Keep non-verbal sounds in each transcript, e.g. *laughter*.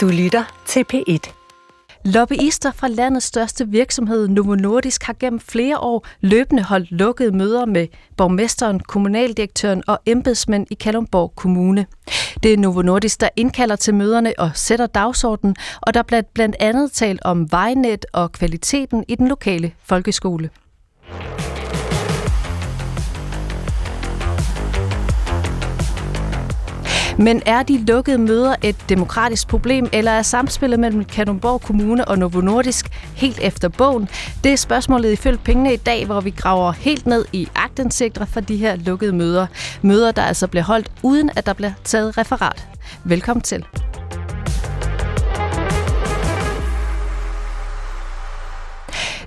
Du lytter til P1. Lobbyister fra landets største virksomhed Novo Nordisk har gennem flere år løbende holdt lukkede møder med borgmesteren, kommunaldirektøren og embedsmænd i Kalundborg Kommune. Det er Novo Nordisk, der indkalder til møderne og sætter dagsordenen, og der bliver blandt andet talt om vejnet og kvaliteten i den lokale folkeskole. Men er de lukkede møder et demokratisk problem, eller er samspillet mellem Kalundborg Kommune og Novo Nordisk helt efter bogen? Det er spørgsmålet i Følg Pengene i dag, hvor vi graver helt ned i agtindsigter for de her lukkede møder. Møder, der altså bliver holdt, uden at der bliver taget referat. Velkommen til.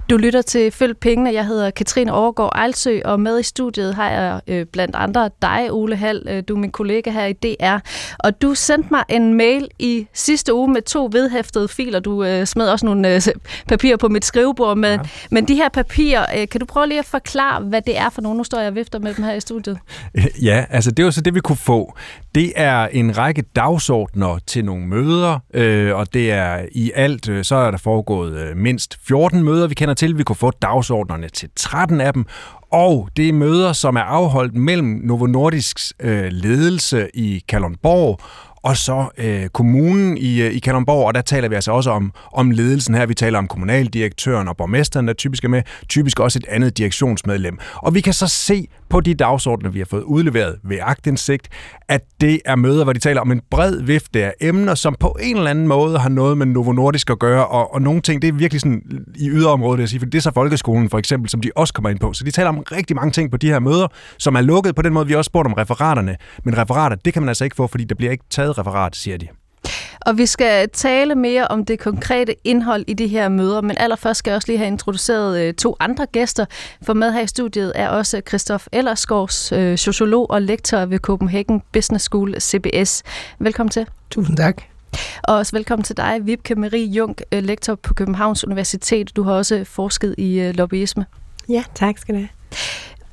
Du lytter til Følg Pengene. Jeg hedder Katrine Overgaard Ejlsø, og med i studiet har jeg øh, blandt andre dig, Ole Hall. Øh, du er min kollega her i DR. Og du sendte mig en mail i sidste uge med to vedhæftede filer. Du øh, smed også nogle øh, *laughs* papirer på mit skrivebord. Med, ja. Men de her papirer, øh, kan du prøve lige at forklare, hvad det er for nogle? Nu står jeg og vifter med dem her i studiet. *laughs* Ja, altså det var så det, vi kunne få. Det er en række dagsordner til nogle møder, øh, og det er i alt, øh, så er der foregået øh, mindst 14 møder, vi kender til. Vi kunne få dagsordnerne til 13 af dem, og det er møder, som er afholdt mellem Novo Nordisks øh, ledelse i Kalundborg og så øh, kommunen i, øh, i Kalundborg, og der taler vi altså også om, om ledelsen her. Vi taler om kommunaldirektøren og borgmesteren, der typisk er med, typisk også et andet direktionsmedlem. Og vi kan så se på de dagsordner, vi har fået udleveret ved agtindsigt, at det er møder, hvor de taler om en bred vifte af emner, som på en eller anden måde har noget med Novo Nordisk at gøre, og, og nogle ting, det er virkelig sådan i yderområdet, jeg sige, for det er så folkeskolen for eksempel, som de også kommer ind på. Så de taler om rigtig mange ting på de her møder, som er lukket på den måde, vi også spurgte om referaterne. Men referater, det kan man altså ikke få, fordi der bliver ikke taget referat, siger de. Og vi skal tale mere om det konkrete indhold i de her møder, men allerførst skal jeg også lige have introduceret øh, to andre gæster. For med her i studiet er også Christoph Ellersgaards, øh, sociolog og lektor ved Copenhagen Business School CBS. Velkommen til. Tusind tak. Og også velkommen til dig, Vibke Marie Jung, øh, lektor på Københavns Universitet. Du har også forsket i lobbyisme. Ja, tak skal du have.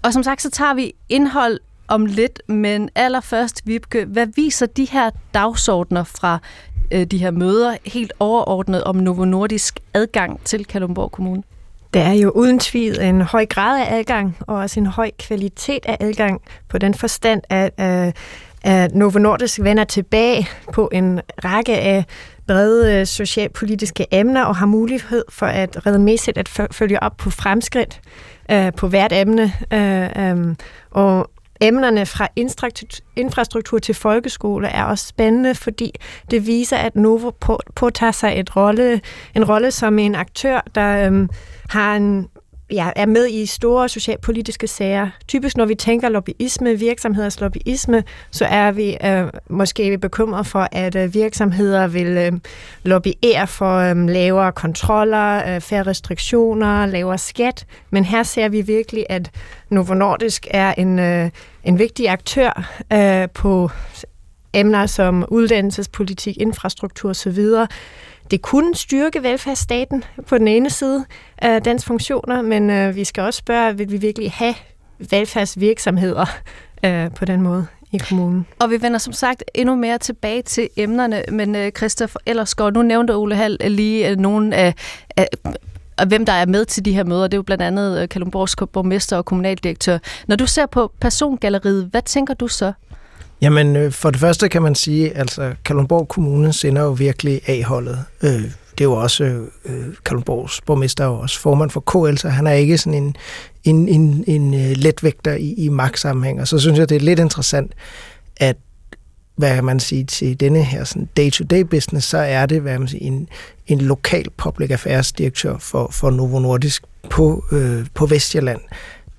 Og som sagt, så tager vi indhold om lidt, men allerførst, Vibke, hvad viser de her dagsordner fra øh, de her møder helt overordnet om Novo Nordisk adgang til Kalundborg Kommune? Der er jo uden tvivl en høj grad af adgang, og også en høj kvalitet af adgang på den forstand, at, at, at Novo Nordisk vender tilbage på en række af brede øh, socialpolitiske emner og har mulighed for at redemæssigt at følge op på fremskridt øh, på hvert emne. Og emnerne fra infrastruktur til folkeskole er også spændende, fordi det viser, at Novo påtager sig et rolle, en rolle som en aktør, der øhm, har en ja, er med i store socialpolitiske sager. Typisk når vi tænker lobbyisme, virksomheders lobbyisme, så er vi øh, måske bekymret for, at øh, virksomheder vil øh, lobbyere for øh, lavere kontroller, øh, færre restriktioner, lavere skat. Men her ser vi virkelig, at Novo Nordisk er en, øh, en vigtig aktør øh, på emner som uddannelsespolitik, infrastruktur osv., det kunne styrke velfærdsstaten på den ene side af dens funktioner, men øh, vi skal også spørge, vil vi virkelig have velfærdsvirksomheder øh, på den måde i kommunen. Og vi vender som sagt endnu mere tilbage til emnerne, men øh, Christoffer Ellersgaard, nu nævnte Ole Hall lige øh, nogle af, af og hvem der er med til de her møder, det er jo blandt andet øh, Kalundborgs borgmester og kommunaldirektør. Når du ser på persongalleriet, hvad tænker du så? Jamen, øh, for det første kan man sige, altså Kalundborg Kommune sender jo virkelig A-holdet. Øh, det er jo også, øh, øh Kalundborgs borgmester og også formand for KL, så han er ikke sådan en, en, en, en øh, letvægter i, i magtsammenhæng. Og så synes jeg, det er lidt interessant, at hvad kan man sige, til denne her sådan day-to-day business, så er det hvad man sige, en, en lokal public affairs direktør for, for Novo Nordisk på, øh, på Vestjylland,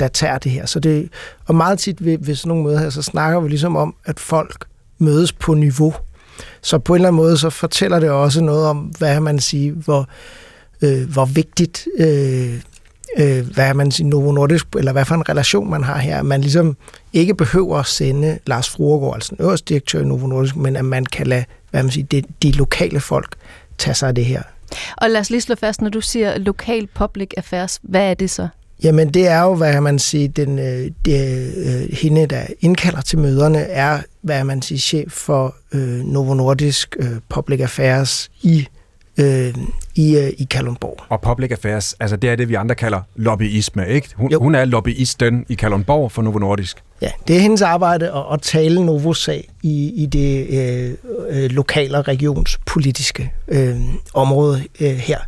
der tager det her. Så det, og meget tit ved, ved sådan nogle møder her, så snakker vi ligesom om, at folk mødes på niveau. Så på en eller anden måde, så fortæller det også noget om, hvad man siger, hvor, øh, hvor vigtigt, øh, øh, hvad man siger, Novo Nordisk, eller hvad for en relation man har her. Man ligesom ikke behøver at sende Lars Fruergaard, altså den øverste direktør i Novo Nordisk, men at man kan lade, hvad man siger, de, de lokale folk tage sig af det her. Og lad os lige slå fast, når du siger lokal public affairs, hvad er det så? Jamen, det er jo, hvad man siger, den, øh, det, øh, hende, der indkalder til møderne, er, hvad man siger, chef for øh, Novo Nordisk øh, Public Affairs i øh, i, øh, i Kalundborg. Og public affairs, altså det er det, vi andre kalder lobbyisme, ikke? Hun, hun er lobbyisten i Kalundborg for Novo Nordisk. Ja, det er hendes arbejde at, at tale Novos sag i, i det øh, øh, lokale og regionspolitiske øh, område øh, her.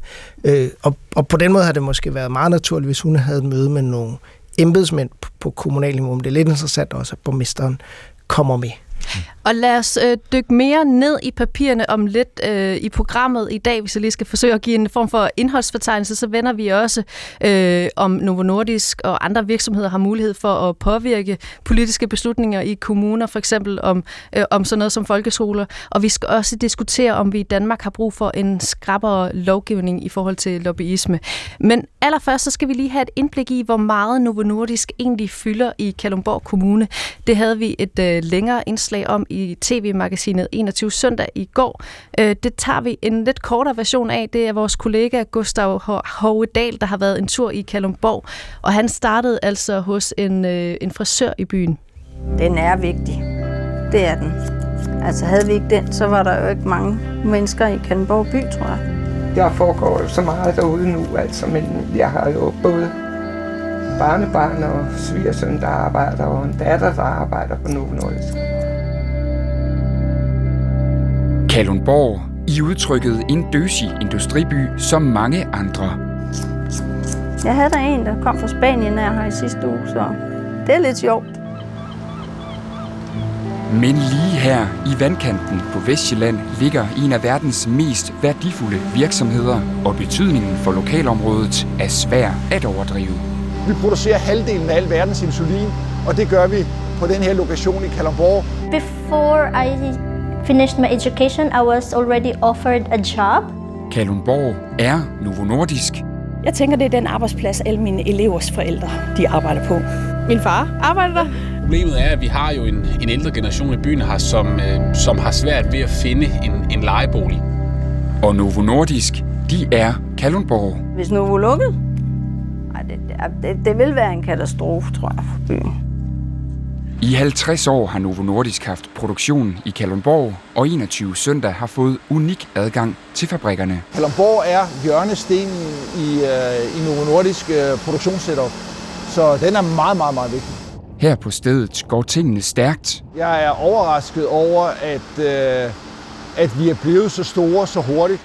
Øh, og, og på den måde har det måske været meget naturligt, hvis hun havde et møde med nogle embedsmænd på, kommunal niveau. det er lidt interessant også, at borgmesteren kommer med. Mm. Og lad os øh, dykke mere ned i papirerne om lidt øh, i programmet i dag, hvis jeg lige skal forsøge at give en form for indholdsfortegnelse, så vender vi også øh, om Novo Nordisk og andre virksomheder har mulighed for at påvirke politiske beslutninger i kommuner, for eksempel om, øh, om sådan noget som folkeskoler. Og vi skal også diskutere, om vi i Danmark har brug for en skrappere lovgivning i forhold til lobbyisme. Men allerførst så skal vi lige have et indblik i, hvor meget Novo Nordisk egentlig fylder i Kalundborg Kommune. Det havde vi et øh, længere indslag om i tv-magasinet 21 søndag i går. Øh, det tager vi en lidt kortere version af. Det er vores kollega Gustav Hovedal, der har været en tur i Kalundborg, og han startede altså hos en, øh, en frisør i byen. Den er vigtig. Det er den. Altså havde vi ikke den, så var der jo ikke mange mennesker i Kalundborg by, tror jeg. Der foregår jo så meget derude nu, altså, men jeg har jo både barnebarn og svigersøn, der arbejder, og en datter, der arbejder på Novo Nordisk. Kalundborg i udtrykket en døsig industriby som mange andre. Jeg havde der en, der kom fra Spanien her, her i sidste uge, så det er lidt sjovt. Men lige her i vandkanten på Vestjylland ligger en af verdens mest værdifulde virksomheder, og betydningen for lokalområdet er svær at overdrive. Vi producerer halvdelen af al verdens insulin, og det gør vi på den her lokation i Kalundborg. Before I finished my education, I was already offered a job. Kalundborg er Novo Nordisk. Jeg tænker, det er den arbejdsplads, alle mine elevers forældre de arbejder på. Min far arbejder der. Problemet er, at vi har jo en, en ældre generation i byen her, som, øh, som har svært ved at finde en, en lejebolig. Og Novo Nordisk, de er Kalundborg. Hvis Novo lukkede, det, det, det vil være en katastrofe, tror jeg, for byen. I 50 år har Novo Nordisk haft produktion i Kalundborg, og 21 søndag har fået unik adgang til fabrikkerne. Kalundborg er hjørnestenen i, øh, i Novo Nordisk øh, produktionssetup, så den er meget, meget, meget vigtig. Her på stedet går tingene stærkt. Jeg er overrasket over, at, øh, at vi er blevet så store så hurtigt.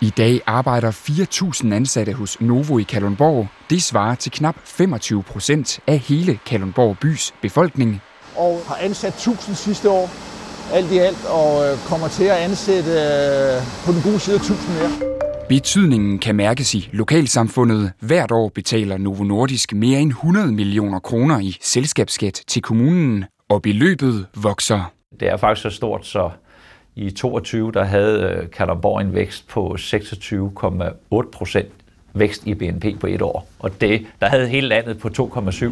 I dag arbejder 4.000 ansatte hos Novo i Kalundborg. Det svarer til knap 25 procent af hele Kalundborg bys befolkning og har ansat 1000 sidste år, alt i alt, og øh, kommer til at ansætte øh, på den gode side 1000 mere. Betydningen kan mærkes i lokalsamfundet. Hvert år betaler Novo Nordisk mere end 100 millioner kroner i selskabsskat til kommunen, og beløbet vokser. Det er faktisk så stort, så i 22 der havde øh, Kalundborg en vækst på 26,8 procent vækst i BNP på et år. Og det, der havde hele landet på 2,7.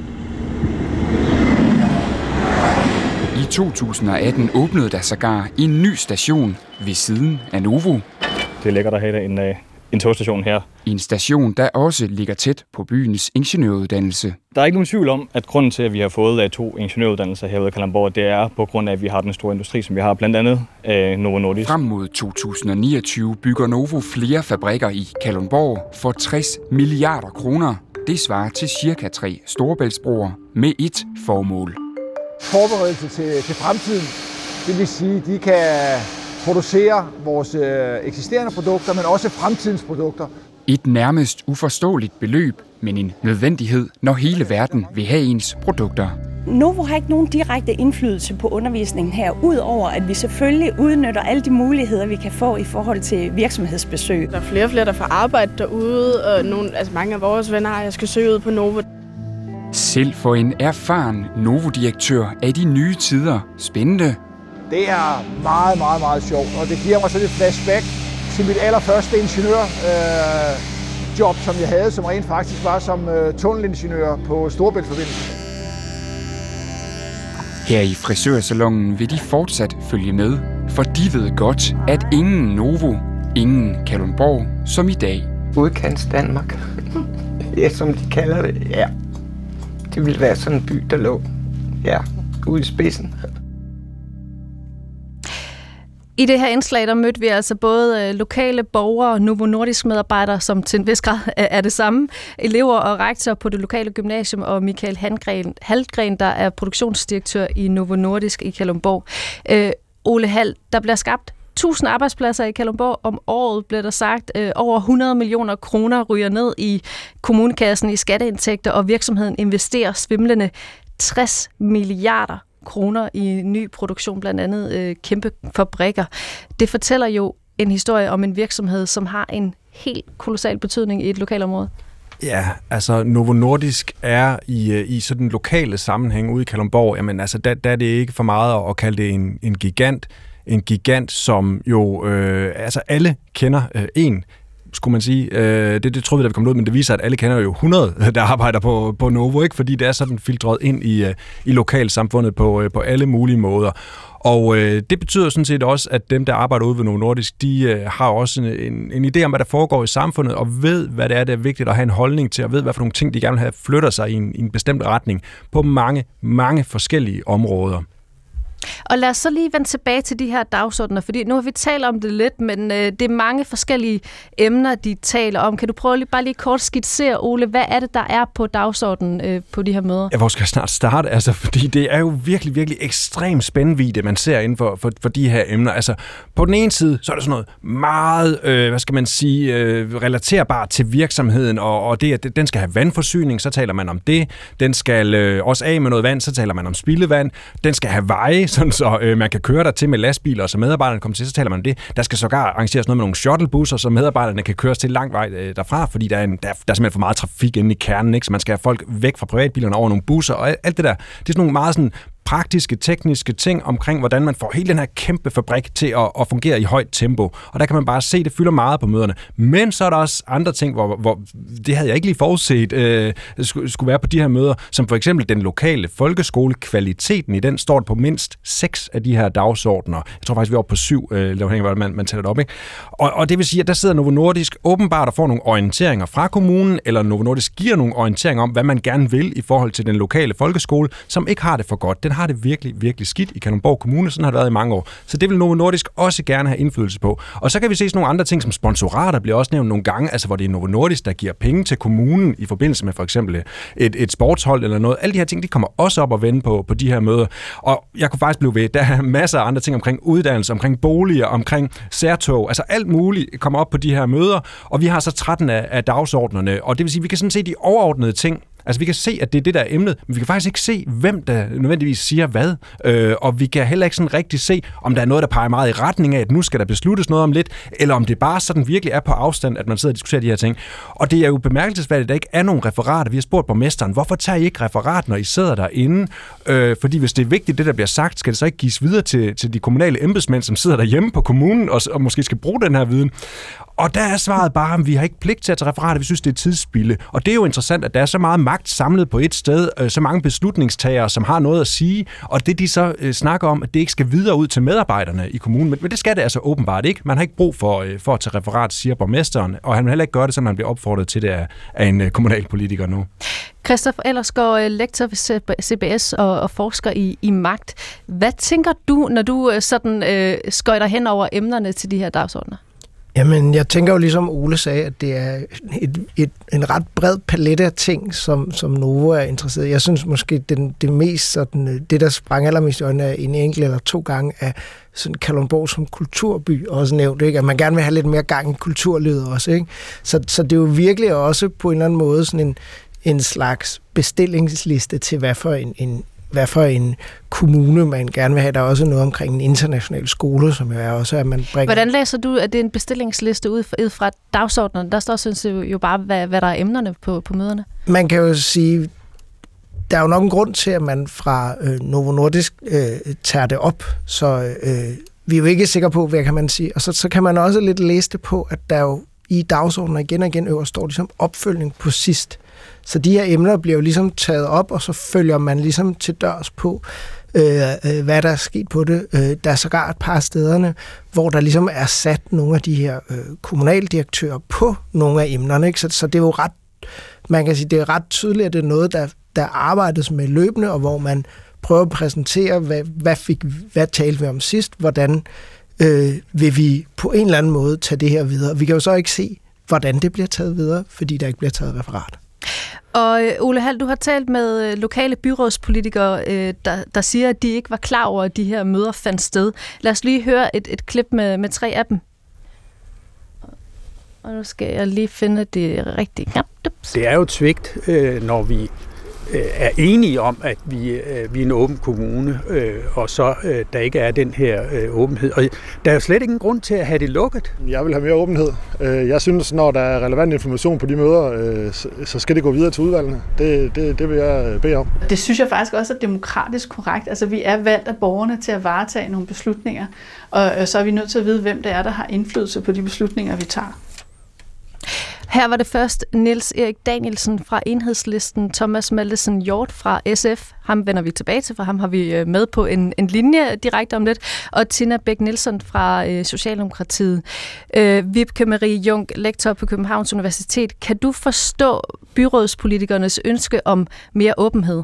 I 2018 åbnede der sågar en ny station ved siden af Novo. Det er lækkert at have en, øh, en togstation her. En station, der også ligger tæt på byens ingeniøruddannelse. Der er ikke nogen tvivl om, at grunden til, at vi har fået øh, to ingeniøruddannelser herude i Kalamborg, det er på grund af, at vi har den store industri, som vi har, blandt andet øh, Novo Nordisk. Frem mod 2029 bygger Novo flere fabrikker i Kalundborg for 60 milliarder kroner. Det svarer til cirka tre storebæltsbroer med et formål forberedelse til, til fremtiden. Det vil sige, at de kan producere vores øh, eksisterende produkter, men også fremtidens produkter. Et nærmest uforståeligt beløb, men en nødvendighed, når hele verden vil have ens produkter. Novo har ikke nogen direkte indflydelse på undervisningen her, udover at vi selvfølgelig udnytter alle de muligheder, vi kan få i forhold til virksomhedsbesøg. Der er flere og flere, der får arbejde derude, og nogle, altså mange af vores venner har, jeg skal søge ud på Novo. Selv for en erfaren Novo-direktør er de nye tider spændende. Det er meget, meget, meget sjovt, og det giver mig sådan et flashback til mit allerførste ingeniørjob, øh, job, som jeg havde, som rent faktisk var som øh, tunnelingeniør på Storebæltsforbindelsen. Her i frisørsalongen vil de fortsat følge med, for de ved godt, at ingen Novo, ingen Kalundborg som i dag. Udkants Danmark. *laughs* ja, som de kalder det, ja det ville være sådan en by, der lå ja, ude i spidsen. I det her indslag, der mødte vi altså både øh, lokale borgere og Novo Nordisk medarbejdere, som til en vis grad er det samme, elever og rektor på det lokale gymnasium, og Michael Handgren, Halgren der er produktionsdirektør i Novo Nordisk i Kalundborg. Øh, Ole Hal, der bliver skabt 1000 arbejdspladser i Kalundborg om året, bliver der sagt. Øh, over 100 millioner kroner ryger ned i kommunekassen i skatteindtægter, og virksomheden investerer svimlende 60 milliarder kroner i ny produktion, blandt andet øh, kæmpe fabrikker. Det fortæller jo en historie om en virksomhed, som har en helt kolossal betydning i et lokalområde. Ja, altså Novo Nordisk er i, øh, i sådan lokale sammenhæng ude i Kalundborg, jamen altså der, der er det ikke for meget at kalde det en, en gigant, en gigant, som jo, øh, altså alle kender øh, en skulle man sige. Øh, det, det troede vi, da vi kom ud, men det viser, at alle kender jo 100, *laughs* der arbejder på, på Novo, ikke? fordi det er sådan filtreret ind i, øh, i lokalsamfundet på, øh, på alle mulige måder. Og øh, det betyder sådan set også, at dem, der arbejder ude ved Novo Nordisk, de øh, har også en, en, en idé om, hvad der foregår i samfundet, og ved, hvad det er, der er vigtigt at have en holdning til, og ved, hvad for nogle ting, de gerne vil have, flytter sig i en, i en bestemt retning på mange, mange forskellige områder. Og lad os så lige vende tilbage til de her dagsordner, fordi nu har vi talt om det lidt, men øh, det er mange forskellige emner, de taler om. Kan du prøve lige, bare lige kort skitsere, Ole, hvad er det, der er på dagsordenen øh, på de her møder? Ja, hvor skal jeg snart starte? Altså, *laughs* fordi det er jo virkelig, virkelig ekstremt spændende, man ser inden for, for, for de her emner. Altså, på den ene side, så er der sådan noget meget, øh, hvad skal man sige, øh, relaterbart til virksomheden, og, og det, at den skal have vandforsyning, så taler man om det. Den skal øh, også af med noget vand, så taler man om spildevand. Den skal have veje, sådan så øh, man kan køre der til med lastbiler, og så medarbejderne kommer til, så taler man om det. Der skal sågar arrangeres noget med nogle shuttlebusser, så medarbejderne kan køres til lang vej øh, derfra, fordi der er, en, der, der er simpelthen for meget trafik inde i kernen, ikke? så man skal have folk væk fra privatbilerne over nogle busser, og alt det der. Det er sådan nogle meget sådan praktiske, tekniske ting omkring, hvordan man får hele den her kæmpe fabrik til at, at fungere i højt tempo. Og der kan man bare se, at det fylder meget på møderne. Men så er der også andre ting, hvor, hvor det havde jeg ikke lige forudset øh, skulle, skulle være på de her møder, som for eksempel den lokale folkeskole. Kvaliteten i den står på mindst seks af de her dagsordner. Jeg tror faktisk, vi er oppe på syv, øh, afhængig af, hvordan man, man tæller det op. Ikke? Og, og det vil sige, at der sidder Novo Nordisk åbenbart og får nogle orienteringer fra kommunen, eller Novo Nordisk giver nogle orienteringer om, hvad man gerne vil i forhold til den lokale folkeskole, som ikke har det for godt. Den har det virkelig, virkelig skidt i Kalundborg Kommune. Sådan har det været i mange år. Så det vil Novo Nordisk også gerne have indflydelse på. Og så kan vi se sådan nogle andre ting, som sponsorater bliver også nævnt nogle gange, altså hvor det er Novo Nordisk, der giver penge til kommunen i forbindelse med for eksempel øh, et, et sportshold eller noget. Alle de her ting, de kommer også op og vende på, på de her møder. Og jeg kunne faktisk blive ved. Der er masser af andre ting omkring uddannelse, omkring boliger, omkring særtog. Altså alt muligt kommer op på de her møder. Og vi har så 13 af, af dagsordnerne. Og det vil sige, at vi kan sådan se de overordnede ting, Altså, vi kan se, at det er det, der er emnet, men vi kan faktisk ikke se, hvem der nødvendigvis siger hvad. Øh, og vi kan heller ikke sådan rigtig se, om der er noget, der peger meget i retning af, at nu skal der besluttes noget om lidt, eller om det bare sådan virkelig er på afstand, at man sidder og diskuterer de her ting. Og det er jo bemærkelsesværdigt, at der ikke er nogen referater. Vi har spurgt borgmesteren, hvorfor tager I ikke referat, når I sidder derinde? Øh, fordi hvis det er vigtigt, det der bliver sagt, skal det så ikke gives videre til, til de kommunale embedsmænd, som sidder derhjemme på kommunen og, og måske skal bruge den her viden. Og der er svaret bare, at vi har ikke pligt til at tage referater, vi synes, det er tidsspilde. Og det er jo interessant, at der er så meget magt samlet på et sted, øh, så mange beslutningstagere, som har noget at sige, og det de så øh, snakker om, at det ikke skal videre ud til medarbejderne i kommunen. Men, men det skal det altså åbenbart ikke. Man har ikke brug for, øh, for at tage referat, siger borgmesteren, og han vil heller ikke gøre det, så man bliver opfordret til det af, af en øh, kommunalpolitiker nu. Christoph Ellersgaard, øh, lektor ved CBS og, og forsker i, i magt. Hvad tænker du, når du øh, sådan øh, skøjter hen over emnerne til de her dagsordner? Jamen, jeg tænker jo ligesom Ole sagde, at det er et, et, en ret bred palette af ting, som, som Novo er interesseret i. Jeg synes måske, den, det mest sådan, det der sprang allermest i øjnene en enkelt eller to gange af sådan Kalundborg som kulturby også nævnt, ikke? at man gerne vil have lidt mere gang i kulturlivet også. Ikke? Så, så det er jo virkelig også på en eller anden måde sådan en, en slags bestillingsliste til, hvad for en, en, hvad for en kommune man gerne vil have. Der er også noget omkring en international skole, som jo er også, at man bringer... Hvordan læser du, at det er en bestillingsliste ud fra dagsordenen? Der står synes jeg, jo bare, hvad, hvad der er emnerne på, på møderne. Man kan jo sige, der er jo nok en grund til, at man fra øh, Novo Nordisk øh, tager det op, så øh, vi er jo ikke sikre på, hvad kan man sige. Og så, så kan man også lidt læse det på, at der jo i dagsordenen igen og igen øverst står ligesom opfølgning på sidst. Så de her emner bliver jo ligesom taget op, og så følger man ligesom til dørs på, øh, øh, hvad der er sket på det. Øh, der er sågar et par af stederne, hvor der ligesom er sat nogle af de her øh, kommunaldirektører på nogle af emnerne. Ikke? Så, så det er jo ret, man kan sige, det er ret tydeligt, at det er noget, der der arbejdes med løbende, og hvor man prøver at præsentere, hvad, hvad, fik, hvad talte vi om sidst, hvordan øh, vil vi på en eller anden måde tage det her videre. Vi kan jo så ikke se, hvordan det bliver taget videre, fordi der ikke bliver taget referat. Og øh, Ole Hall, du har talt med øh, lokale byrådspolitikere, øh, der, der siger, at de ikke var klar over, at de her møder fandt sted. Lad os lige høre et, et klip med, med tre af dem. Og nu skal jeg lige finde det rigtige knap. Det er jo tvigt, når vi er enige om, at vi, vi er en åben kommune, og så der ikke er den her åbenhed. Og der er jo slet ingen grund til at have det lukket. Jeg vil have mere åbenhed. Jeg synes, når der er relevant information på de møder, så skal det gå videre til udvalgene. Det, det, det vil jeg bede om. Det synes jeg faktisk også er demokratisk korrekt. Altså, vi er valgt af borgerne til at varetage nogle beslutninger, og så er vi nødt til at vide, hvem det er, der har indflydelse på de beslutninger, vi tager. Her var det først Niels Erik Danielsen fra Enhedslisten, Thomas Maldesen Hjort fra SF, ham vender vi tilbage til, for ham har vi øh, med på en, en linje direkte om lidt, og Tina Bæk Nielsen fra øh, Socialdemokratiet. Øh, Vibke Marie Jung, lektor på Københavns Universitet. Kan du forstå byrådspolitikernes ønske om mere åbenhed?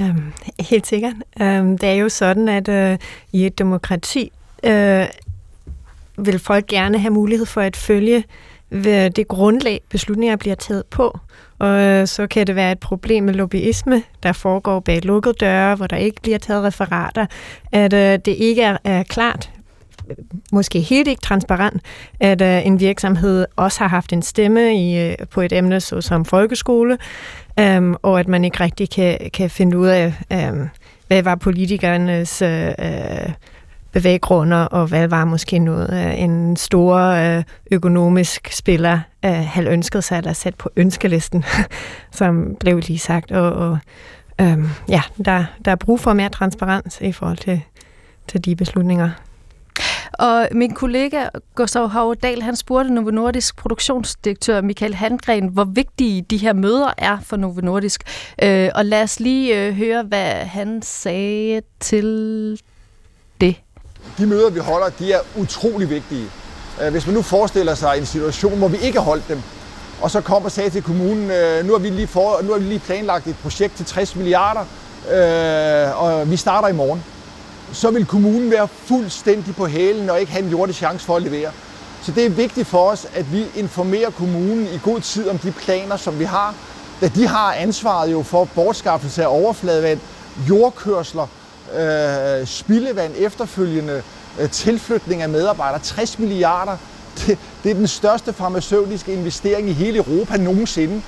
Øhm, helt sikkert. Øhm, det er jo sådan, at øh, i et demokrati øh, vil folk gerne have mulighed for at følge det grundlag, beslutninger bliver taget på. Og øh, så kan det være et problem med lobbyisme, der foregår bag lukkede døre, hvor der ikke bliver taget referater, at øh, det ikke er, er klart, måske helt ikke transparent, at uh, en virksomhed også har haft en stemme i, uh, på et emne såsom folkeskole, um, og at man ikke rigtig kan, kan finde ud af, um, hvad var politikernes uh, bevæggrunder, og hvad var måske noget af en stor øh, økonomisk spiller øh, havde ønsket sig, eller sat på ønskelisten, *laughs* som blev lige sagt. Og, og øhm, ja, der, der er brug for mere transparens i forhold til, til de beslutninger. Og min kollega Gustav Havredal, han spurgte Novo Nordisk produktionsdirektør Michael Handgren, hvor vigtige de her møder er for Novo Nordisk. Øh, og lad os lige øh, høre, hvad han sagde til de møder, vi holder, de er utrolig vigtige. Øh, hvis man nu forestiller sig en situation, hvor vi ikke har holdt dem, og så kommer og sagde til kommunen, øh, nu har vi lige, for, nu har vi lige planlagt et projekt til 60 milliarder, øh, og vi starter i morgen, så vil kommunen være fuldstændig på hælen og ikke have en jordisk chance for at levere. Så det er vigtigt for os, at vi informerer kommunen i god tid om de planer, som vi har, da de har ansvaret jo for bortskaffelse af overfladevand, jordkørsler, øh, spildevand efterfølgende, øh, tilflytning af medarbejdere, 60 milliarder. Det, det er den største farmaceutiske investering i hele Europa nogensinde.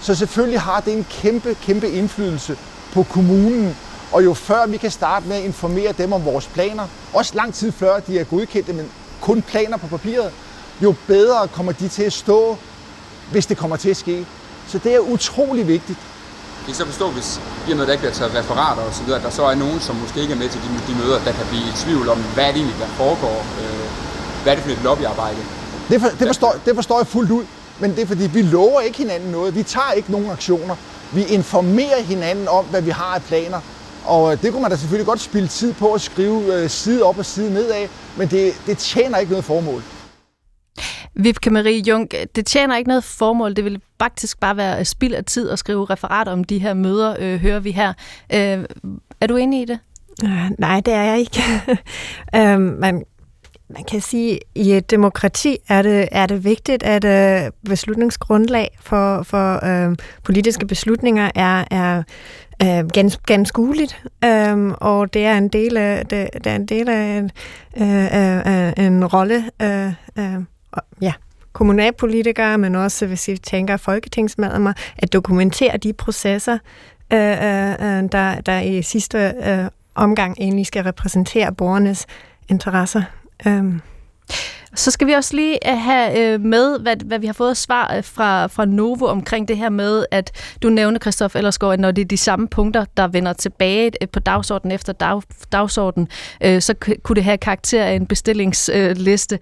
Så selvfølgelig har det en kæmpe, kæmpe indflydelse på kommunen. Og jo før vi kan starte med at informere dem om vores planer, også lang tid før de er godkendte, men kun planer på papiret, jo bedre kommer de til at stå, hvis det kommer til at ske. Så det er utrolig vigtigt. Kan I så forstå, hvis i og med, at der ikke bliver taget referater og så at der så er nogen, som måske ikke er med til de, de møder, der kan blive i tvivl om, hvad er det egentlig, der foregår? Øh, hvad er det for et lobbyarbejde? Det, for, det, forstår, det forstår jeg fuldt ud, men det er fordi, vi lover ikke hinanden noget. Vi tager ikke nogen aktioner. Vi informerer hinanden om, hvad vi har af planer. Og øh, det kunne man da selvfølgelig godt spille tid på at skrive øh, side op og side nedad, men det, det tjener ikke noget formål. Vibke Marie Jung, det tjener ikke noget formål. Det vil faktisk bare være spild af tid at skrive referater om de her møder, øh, hører vi her. Øh, er du enig i det? Uh, nej, det er jeg ikke. uh, *laughs* man, man kan sige, at i et demokrati er det, er det vigtigt, at øh, beslutningsgrundlag for, for øh, politiske beslutninger er, er øh, gans, ganskueligt, øh, og det er en del af, det, det er en, del af en, øh, øh, en rolle, øh, øh, ja, kommunalpolitikere, men også, hvis I tænker folketingsmedlemmer, at dokumentere de processer, øh, øh, øh, der, der i sidste øh, omgang egentlig skal repræsentere borgernes interesser. Øh. Så skal vi også lige øh, have øh, med, hvad, hvad vi har fået svar øh, fra, fra Novo omkring det her med, at du nævner, Christoph Ellersgaard, at når det er de samme punkter, der vender tilbage på dagsordenen efter dag, dagsordenen, så kunne det have karakter af en bestillingsliste.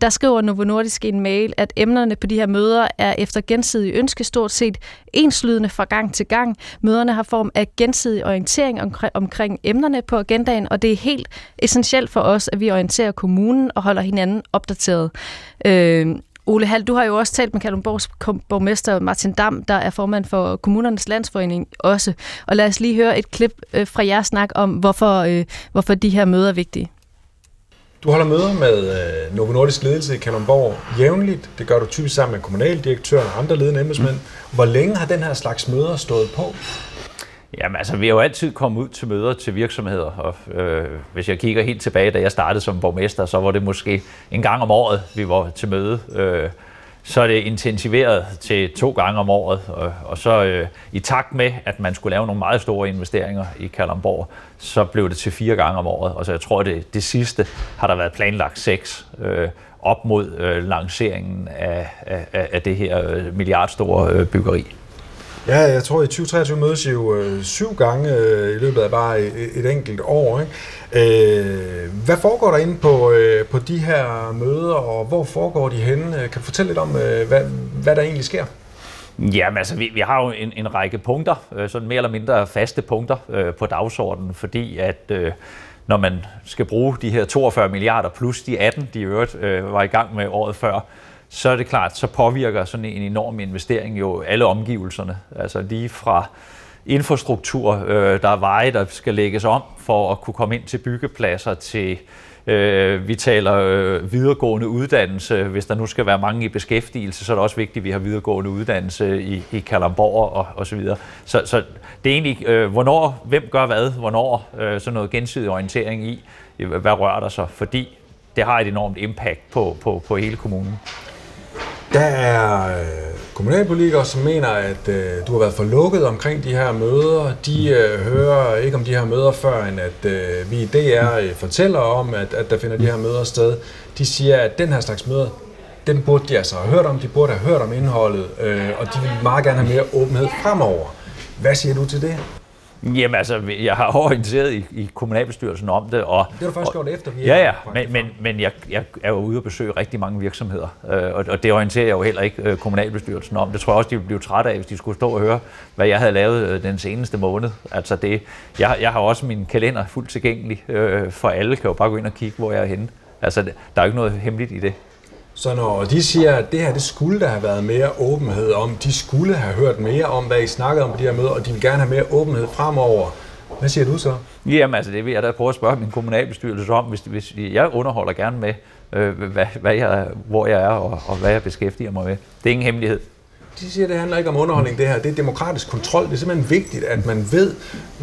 Der skriver Novo Nordisk i en mail, at emnerne på de her møder er efter gensidig ønske stort set enslydende fra gang til gang. Møderne har form af gensidig orientering omkring emnerne på agendaen, og det er helt essentielt for os, at vi orienterer kommunen og holder hinanden opdateret. Øh, Ole Hall, du har jo også talt med Kalundborgs borgmester Martin Dam, der er formand for Kommunernes Landsforening også. Og lad os lige høre et klip øh, fra jeres snak om, hvorfor, øh, hvorfor de her møder er vigtige. Du holder møder med øh, Novo Nordisk ledelse i Kalundborg jævnligt. Det gør du typisk sammen med kommunaldirektøren og andre ledende embedsmænd. Hvor længe har den her slags møder stået på? Jamen altså, vi har jo altid kommet ud til møder til virksomheder, og øh, hvis jeg kigger helt tilbage, da jeg startede som borgmester, så var det måske en gang om året, vi var til møde. Øh, så er det intensiveret til to gange om året, og, og så øh, i takt med, at man skulle lave nogle meget store investeringer i Kalamborg, så blev det til fire gange om året, og så jeg tror, det, det sidste har der været planlagt seks øh, op mod øh, lanceringen af, af, af det her øh, milliardstore øh, byggeri. Ja, jeg tror i 2023 mødes I jo øh, syv gange øh, i løbet af bare øh, et, et enkelt år. Ikke? Øh, hvad foregår der inde på, øh, på de her møder, og hvor foregår de henne? Øh, kan du fortælle lidt om, øh, hvad, hvad der egentlig sker? Jamen altså, vi, vi har jo en, en række punkter, øh, sådan mere eller mindre faste punkter øh, på dagsordenen, fordi at øh, når man skal bruge de her 42 milliarder plus de 18, de øvrigt øh, var i gang med året før, så er det klart, så påvirker sådan en enorm investering jo alle omgivelserne. Altså lige fra infrastruktur, øh, der er veje, der skal lægges om for at kunne komme ind til byggepladser, til øh, vi taler øh, videregående uddannelse. Hvis der nu skal være mange i beskæftigelse, så er det også vigtigt, at vi har videregående uddannelse i, i Kalamborg og, og så videre. Så, så det er egentlig, øh, hvornår, hvem gør hvad, hvornår, øh, sådan noget gensidig orientering i, hvad rører der sig, fordi det har et enormt impact på, på, på hele kommunen. Der er øh, kommunalpolitikere, som mener, at øh, du har været for lukket omkring de her møder. De øh, hører ikke om de her møder før, end at øh, vi i DR øh, fortæller om, at, at der finder de her møder sted. De siger, at den her slags møder, den burde de altså have hørt om. De burde have hørt om indholdet, øh, og de vil meget gerne have mere åbenhed fremover. Hvad siger du til det? Jamen altså, jeg har orienteret i, i kommunalbestyrelsen om det. Og, det har du først gjort efter, vi Ja, ja, men, men, men jeg, jeg er jo ude og besøge rigtig mange virksomheder, øh, og, og det orienterer jeg jo heller ikke øh, kommunalbestyrelsen om. Det tror jeg også, de ville blive trætte af, hvis de skulle stå og høre, hvad jeg havde lavet øh, den seneste måned. Altså det, jeg, jeg har også min kalender fuldt tilgængelig øh, for alle, kan jo bare gå ind og kigge, hvor jeg er henne. Altså, der er jo ikke noget hemmeligt i det. Så når de siger, at det her det skulle der have været mere åbenhed om, de skulle have hørt mere om, hvad I snakkede om på de her møder, og de vil gerne have mere åbenhed fremover, hvad siger du så? Jamen altså, det vil jeg da prøve at spørge min kommunalbestyrelse om, hvis, hvis jeg underholder gerne med, øh, hvad, hvad jeg, hvor jeg er og, og hvad jeg beskæftiger mig med. Det er ingen hemmelighed de siger, at det handler ikke om underholdning, det her. Det er demokratisk kontrol. Det er simpelthen vigtigt, at man ved,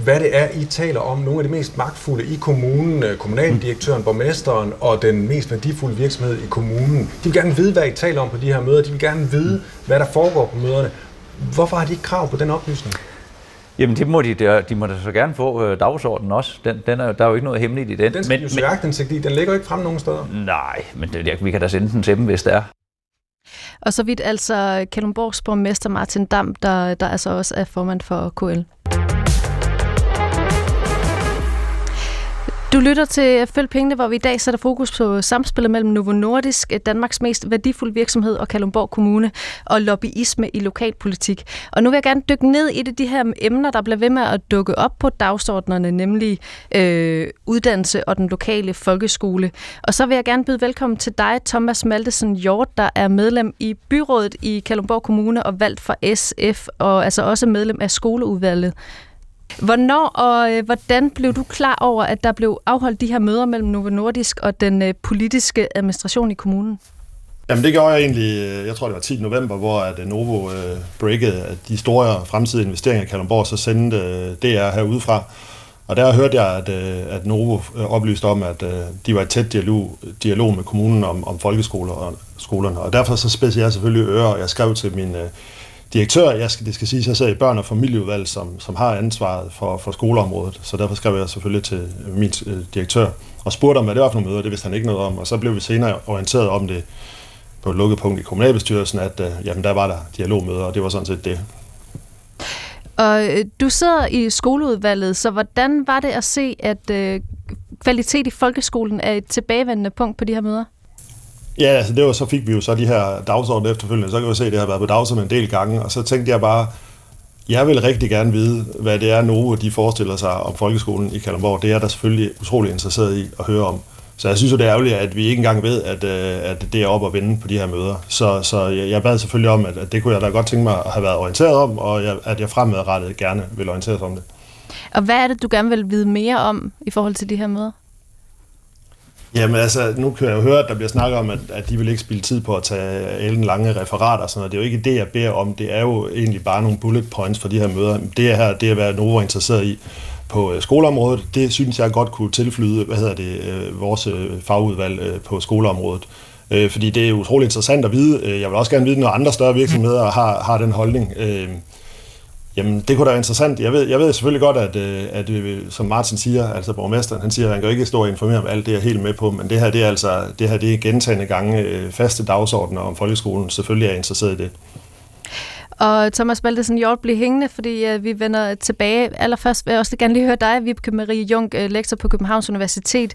hvad det er, I taler om. Nogle af de mest magtfulde i kommunen, øh, kommunaldirektøren, borgmesteren og den mest værdifulde virksomhed i kommunen. De vil gerne vide, hvad I taler om på de her møder. De vil gerne vide, hvad der foregår på møderne. Hvorfor har de ikke krav på den oplysning? Jamen det må de, de må da så gerne få øh, dagsordenen også. Den, den er, der er jo ikke noget hemmeligt i den. Den skal men, jo søge i. Den ligger jo ikke frem nogen steder. Nej, men det, vi kan da sende den til dem, hvis det er. Og så vidt altså Kalundborgs borgmester Martin Dam, der, der altså også er formand for KL. Du lytter til Følg Pengene, hvor vi i dag sætter fokus på samspillet mellem Novo Nordisk, Danmarks mest værdifulde virksomhed, og Kalundborg Kommune, og lobbyisme i lokalpolitik. Og nu vil jeg gerne dykke ned i det, de her emner, der bliver ved med at dukke op på dagsordnerne, nemlig øh, uddannelse og den lokale folkeskole. Og så vil jeg gerne byde velkommen til dig, Thomas Maltesen Hjort, der er medlem i byrådet i Kalundborg Kommune og valgt for SF, og altså også medlem af skoleudvalget. Hvornår og øh, hvordan blev du klar over, at der blev afholdt de her møder mellem Novo Nordisk og den øh, politiske administration i kommunen? Jamen det gjorde jeg egentlig, øh, jeg tror det var 10. november, hvor at øh, Novo øh, breakede de store fremtidige investeringer i Kalundborg, så sendte øh, DR herudefra. Og der hørte jeg, at, øh, at Novo øh, oplyste om, at øh, de var i tæt dialog, dialog med kommunen om, om folkeskoler og skolerne. Og derfor så spidsede jeg selvfølgelig ører, og jeg skrev til min øh, direktør, jeg skal, det skal sige, jeg sidder i børn- og familieudvalg, som, som har ansvaret for, for skoleområdet, så derfor skrev jeg selvfølgelig til min øh, direktør og spurgte om, hvad det var for nogle møder, det vidste han ikke noget om, og så blev vi senere orienteret om det på et lukket punkt i kommunalbestyrelsen, at øh, jamen, der var der dialogmøder, og det var sådan set det. Og øh, du sidder i skoleudvalget, så hvordan var det at se, at øh, kvalitet i folkeskolen er et tilbagevendende punkt på de her møder? Ja, altså det var, så fik vi jo så de her dagsordner efterfølgende, så kan vi se, at det har været på dagsordenen en del gange, og så tænkte jeg bare, jeg vil rigtig gerne vide, hvad det er, Novo de forestiller sig om folkeskolen i Kalundborg. Det er jeg da selvfølgelig utrolig interesseret i at høre om. Så jeg synes jo, det er ærgerligt, at vi ikke engang ved, at, øh, at det er op at vende på de her møder. Så, så jeg, jeg bad selvfølgelig om, at, at det kunne jeg da godt tænke mig at have været orienteret om, og jeg, at jeg fremadrettet gerne vil orienteres om det. Og hvad er det, du gerne vil vide mere om i forhold til de her møder? Jamen altså, nu kan jeg jo høre, at der bliver snakket om, at, at de vil ikke spille tid på at tage ellen lange referater og sådan noget. Det er jo ikke det, jeg beder om. Det er jo egentlig bare nogle bullet points for de her møder. Det her, det er, hvad Novo er interesseret i på øh, skoleområdet. Det synes jeg godt kunne tilflyde, hvad hedder det, øh, vores øh, fagudvalg på skoleområdet. Fordi det er utroligt interessant at vide. Jeg vil også gerne vide, når andre større virksomheder har, har den holdning. Jamen, det kunne da være interessant. Jeg ved, jeg ved selvfølgelig godt, at, øh, at, at som Martin siger, altså borgmesteren, han siger, at han kan jo ikke stå og informere om alt det, jeg er helt med på, men det her, det er altså det her, det er gentagende gange øh, faste dagsordner om folkeskolen. Selvfølgelig er jeg interesseret i det. Og Thomas Baldesen Hjort bliver hængende, fordi uh, vi vender tilbage. Allerførst vil jeg også gerne lige høre dig, Vibke Marie Jung, uh, øh, lektor på Københavns Universitet.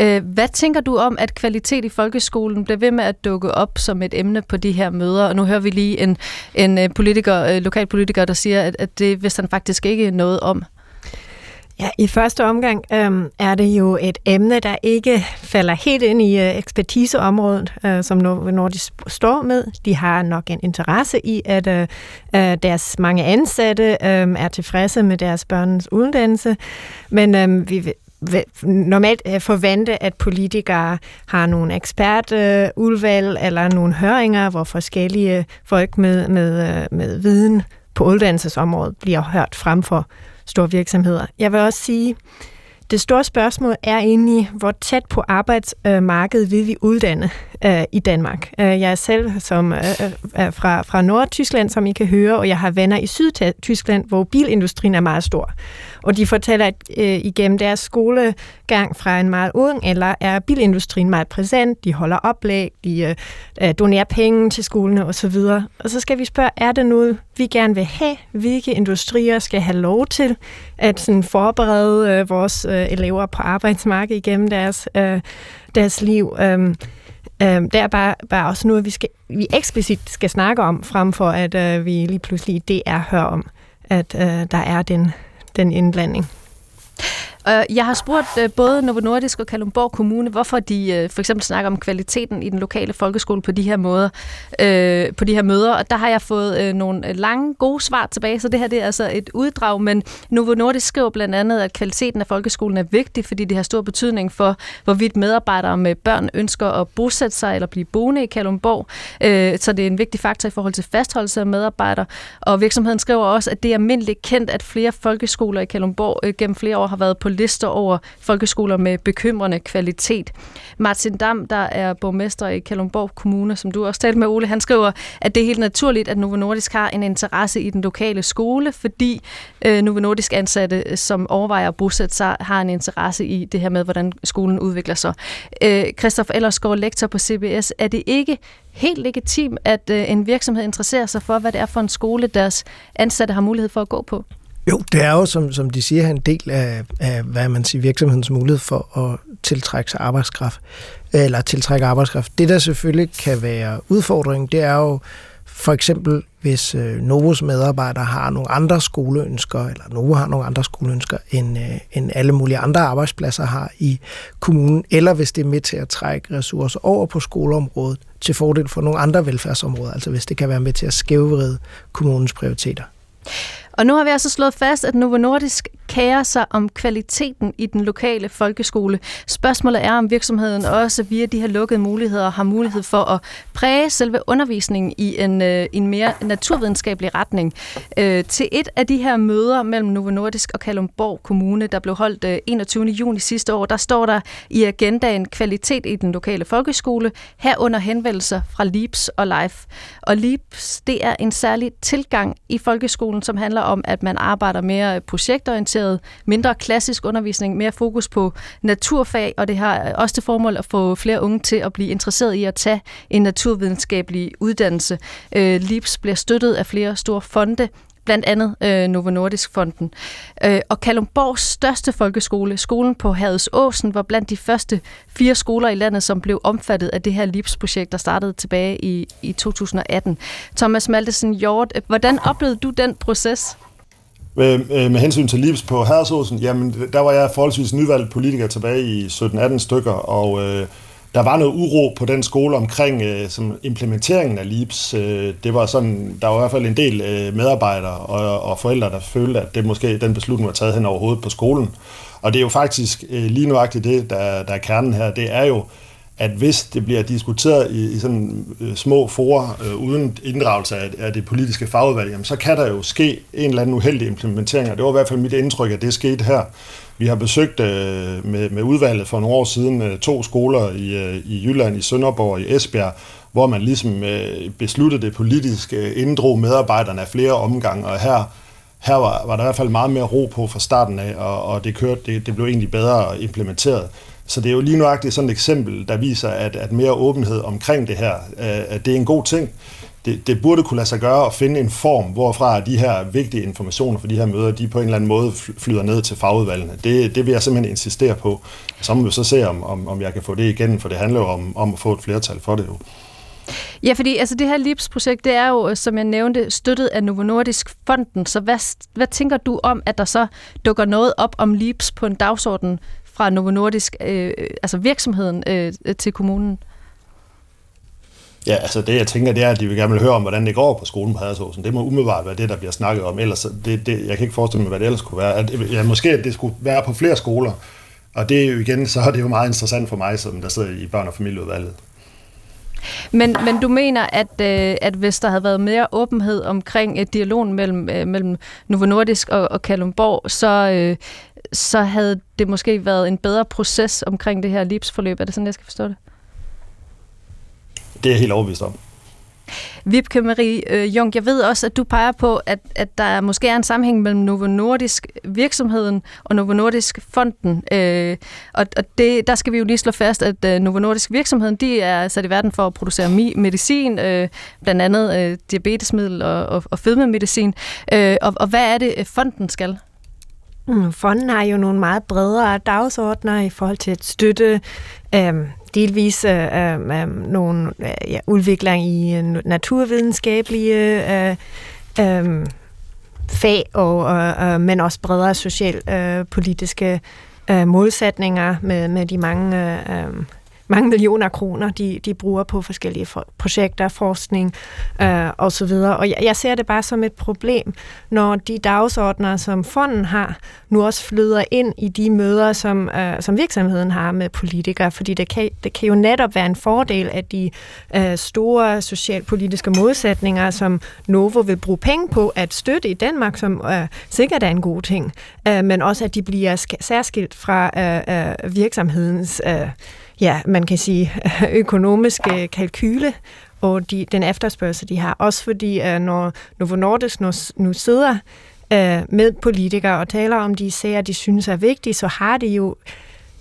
Uh, hvad tænker du om, at kvalitet i folkeskolen bliver ved med at dukke op som et emne på de her møder? Og nu hører vi lige en, en politiker, uh, lokalpolitiker, der siger, at, at det vidste han faktisk ikke noget om. Ja, i første omgang øhm, er det jo et emne, der ikke falder helt ind i øh, ekspertiseområdet, øh, som Nordisk står med. De har nok en interesse i, at øh, øh deres mange ansatte øh, er tilfredse med deres børnens uddannelse, men øhm, øh, vi normalt forvente, at politikere har nogle ekspertudvalg øh, eller nogle høringer, hvor forskellige folk med, med, øh, med viden på uddannelsesområdet bliver hørt frem for store virksomheder. Jeg vil også sige, det store spørgsmål er egentlig, hvor tæt på arbejdsmarkedet vil vi uddanne øh, i Danmark. Øh, jeg er selv som, øh, øh fra, fra Nordtyskland, som I kan høre, og jeg har venner i Sydtyskland, hvor bilindustrien er meget stor. Og de fortæller, at øh, igennem deres skolegang fra en meget ung, eller er bilindustrien meget præsent, de holder oplæg, de øh, øh donerer penge til skolene osv. Og så skal vi spørge, er det noget, vi gerne vil have? Hvilke industrier skal have lov til at sådan, forberede øh, vores øh, elever på arbejdsmarkedet igennem deres, øh, deres liv? Øh, Øh, det er bare, bare også noget, vi, skal, vi eksplicit skal snakke om, frem for at øh, vi lige pludselig det er hører om, at øh, der er den, den indblanding. Øh, jeg har spurgt øh, både Novo Nordisk og Kalundborg Kommune, hvorfor de øh, for eksempel snakker om kvaliteten i den lokale folkeskole på de her måder, øh, på de her møder, og der har jeg fået øh, nogle lange, gode svar tilbage, så det her det er altså et uddrag, men Novo Nordisk skriver blandt andet, at kvaliteten af folkeskolen er vigtig, fordi det har stor betydning for, hvorvidt medarbejdere med børn ønsker at bosætte sig eller blive boende i Kalundborg, øh, så det er en vigtig faktor i forhold til fastholdelse af medarbejdere, og virksomheden skriver også, at det er almindeligt kendt, at flere folkeskoler i Kalundborg gennem flere år har været på lister over folkeskoler med bekymrende kvalitet. Martin Dam, der er borgmester i Kalundborg Kommune, som du også talte med, Ole, han skriver, at det er helt naturligt, at Novo Nordisk har en interesse i den lokale skole, fordi øh, Novo Nordisk ansatte, øh, som overvejer at bosætte sig, har en interesse i det her med, hvordan skolen udvikler sig. Øh, Christoph Ellersgaard, lektor på CBS, er det ikke helt legitimt, at øh, en virksomhed interesserer sig for, hvad det er for en skole, deres ansatte har mulighed for at gå på? Jo, det er jo, som, som de siger, en del af, af, hvad man siger, virksomhedens mulighed for at tiltrække sig arbejdskraft, eller tiltrække arbejdskraft. Det, der selvfølgelig kan være udfordringen, det er jo for eksempel, hvis øh, Novos medarbejdere har nogle andre skoleønsker, eller Novo har nogle andre skoleønsker, end, øh, end alle mulige andre arbejdspladser har i kommunen, eller hvis det er med til at trække ressourcer over på skoleområdet til fordel for nogle andre velfærdsområder, altså hvis det kan være med til at skævvride kommunens prioriteter. Og nu har vi altså slået fast, at Novo Nordisk kærer sig om kvaliteten i den lokale folkeskole. Spørgsmålet er, om virksomheden også via de her lukkede muligheder har mulighed for at præge selve undervisningen i en, øh, en mere naturvidenskabelig retning. Øh, til et af de her møder mellem Novo Nordisk og Kalundborg Kommune, der blev holdt øh, 21. juni sidste år, der står der i agendaen kvalitet i den lokale folkeskole, herunder henvendelser fra LIPS og LIFE. Og LIPS, det er en særlig tilgang i folkeskolen, som handler om, at man arbejder mere projektorienteret, mindre klassisk undervisning, mere fokus på naturfag, og det har også til formål at få flere unge til at blive interesseret i at tage en naturvidenskabelig uddannelse. Øh, LIPS bliver støttet af flere store fonde, blandt andet øh, Novo Nordisk Fonden. Øh, og Kalumborgs største folkeskole, skolen på Havets Åsen, var blandt de første fire skoler i landet, som blev omfattet af det her LIPS-projekt, der startede tilbage i, i 2018. Thomas Maltesen Hjort, hvordan oplevede du den proces? Med, øh, med hensyn til Lips på Herresåsen, jamen der var jeg forholdsvis nyvalgt politiker tilbage i 17-18 stykker, og øh, der var noget uro på den skole omkring øh, som implementeringen af LIPS. Øh, det var sådan, der var i hvert fald en del øh, medarbejdere og, og forældre, der følte, at det måske den beslutning var taget hen over hovedet på skolen. Og det er jo faktisk øh, lige nuagtigt det, der, der er kernen her. Det er jo, at hvis det bliver diskuteret i, i sådan øh, små forer øh, uden inddragelse af, af det politiske fagudvalg, jamen, så kan der jo ske en eller anden uheldig implementering, og det var i hvert fald mit indtryk, at det skete her. Vi har besøgt øh, med, med udvalget for nogle år siden øh, to skoler i, øh, i Jylland, i Sønderborg og i Esbjerg, hvor man ligesom øh, besluttede det politiske, øh, inddrog medarbejderne af flere omgange, og her her var, var der i hvert fald meget mere ro på fra starten af, og, og det, kørte, det, det blev egentlig bedre implementeret. Så det er jo lige nøjagtigt sådan et eksempel, der viser, at, at mere åbenhed omkring det her, øh, at det er en god ting. Det, det burde kunne lade sig gøre at finde en form, hvorfra de her vigtige informationer for de her møder, de på en eller anden måde flyder ned til fagudvalgene. Det, det vil jeg simpelthen insistere på. Så må vi så se, om, om, om jeg kan få det igen, for det handler jo om, om at få et flertal for det jo. Ja, fordi altså, det her LIPS-projekt, det er jo, som jeg nævnte, støttet af Novo Nordisk Fonden. Så hvad, hvad tænker du om, at der så dukker noget op om LIPS på en dagsorden fra Novo Nordisk, øh, altså virksomheden, øh, til kommunen? Ja, altså det jeg tænker, det er, at de vil gerne vil høre om, hvordan det går på skolen på Hadersåsen. Det må umiddelbart være det, der bliver snakket om. Ellers, det, det, jeg kan ikke forestille mig, hvad det ellers kunne være. At, ja, måske at det skulle være på flere skoler. Og det er jo igen, så er det jo meget interessant for mig, som der sidder i børn- og familieudvalget. Men, men du mener, at, øh, at hvis der havde været mere åbenhed omkring et dialogen mellem, øh, mellem Novo Nordisk og, og Kalumborg, så, øh, så havde det måske været en bedre proces omkring det her livsforløb. Er det sådan, jeg skal forstå det? Det er jeg helt overbevist om. Vibke Marie øh, Jung, jeg ved også, at du peger på, at, at der måske er en sammenhæng mellem Novo Nordisk virksomheden og Novo Nordisk fonden. Øh, og og det, der skal vi jo lige slå fast, at øh, Novo Nordisk virksomheden, de er sat i verden for at producere medicin, øh, blandt andet øh, diabetesmiddel og, og, og fedmemedicin. Øh, og, og hvad er det, fonden skal? Mm, fonden har jo nogle meget bredere dagsordner i forhold til at støtte øh, delvis øh, øh, øh nogle øh, ja, udvikling i øh, naturvidenskabelige øh, øh, fag, og, øh, men også bredere socialpolitiske øh, øh, målsætninger med, med de mange øh, øh mange millioner kroner, de, de bruger på forskellige for, projekter, forskning øh, osv. Og jeg, jeg ser det bare som et problem, når de dagsordner, som fonden har, nu også flyder ind i de møder, som, øh, som virksomheden har med politikere, fordi det kan, det kan jo netop være en fordel, at de øh, store socialpolitiske modsætninger, som Novo vil bruge penge på at støtte i Danmark, som øh, sikkert er en god ting, øh, men også at de bliver særskilt fra øh, øh, virksomhedens øh, ja, man kan sige, *laughs* økonomiske kalkyle og de, den efterspørgsel, de har. Også fordi, uh, når Novo Nordisk nu, nu sidder øh, med politikere og taler om de sager, de synes er vigtige, så har de jo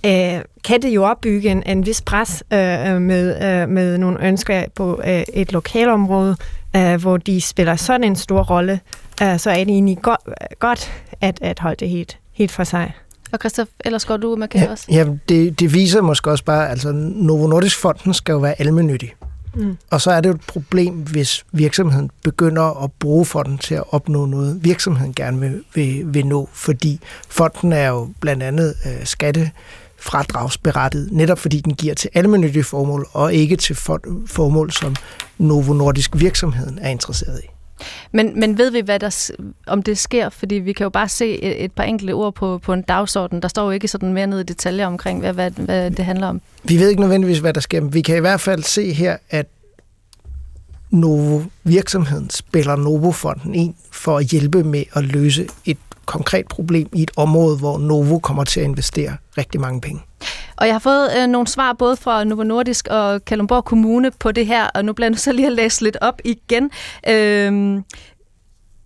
uh, kan det jo opbygge en, en vis pres øh, øh, med, øh, med nogle ønsker på øh, et lokalområde, øh, hvor de spiller sådan en stor rolle, øh, så er det egentlig go- godt at, at holde det helt, helt for sig. Og Christoph, ellers går du med ja, også? Ja, det, det viser måske også bare, altså Novo Nordisk Fonden skal jo være almennyttig. Mm. Og så er det jo et problem, hvis virksomheden begynder at bruge fonden til at opnå noget, virksomheden gerne vil, vil, vil nå, fordi fonden er jo blandt andet øh, skattefradragsberettet, netop fordi den giver til almennyttige formål, og ikke til formål, som Novo Nordisk virksomheden er interesseret i. Men, men ved vi, hvad der, om det sker? Fordi vi kan jo bare se et, et par enkelte ord på, på en dagsorden. Der står jo ikke sådan mere ned i detaljer omkring, hvad, hvad, hvad det handler om. Vi ved ikke nødvendigvis, hvad der sker, men vi kan i hvert fald se her, at Novo virksomheden spiller Novo-fonden ind for at hjælpe med at løse et konkret problem i et område, hvor Novo kommer til at investere rigtig mange penge. Og jeg har fået øh, nogle svar både fra Novo Nordisk og Kalundborg Kommune på det her, og nu bliver jeg så lige at læse lidt op igen. Øh,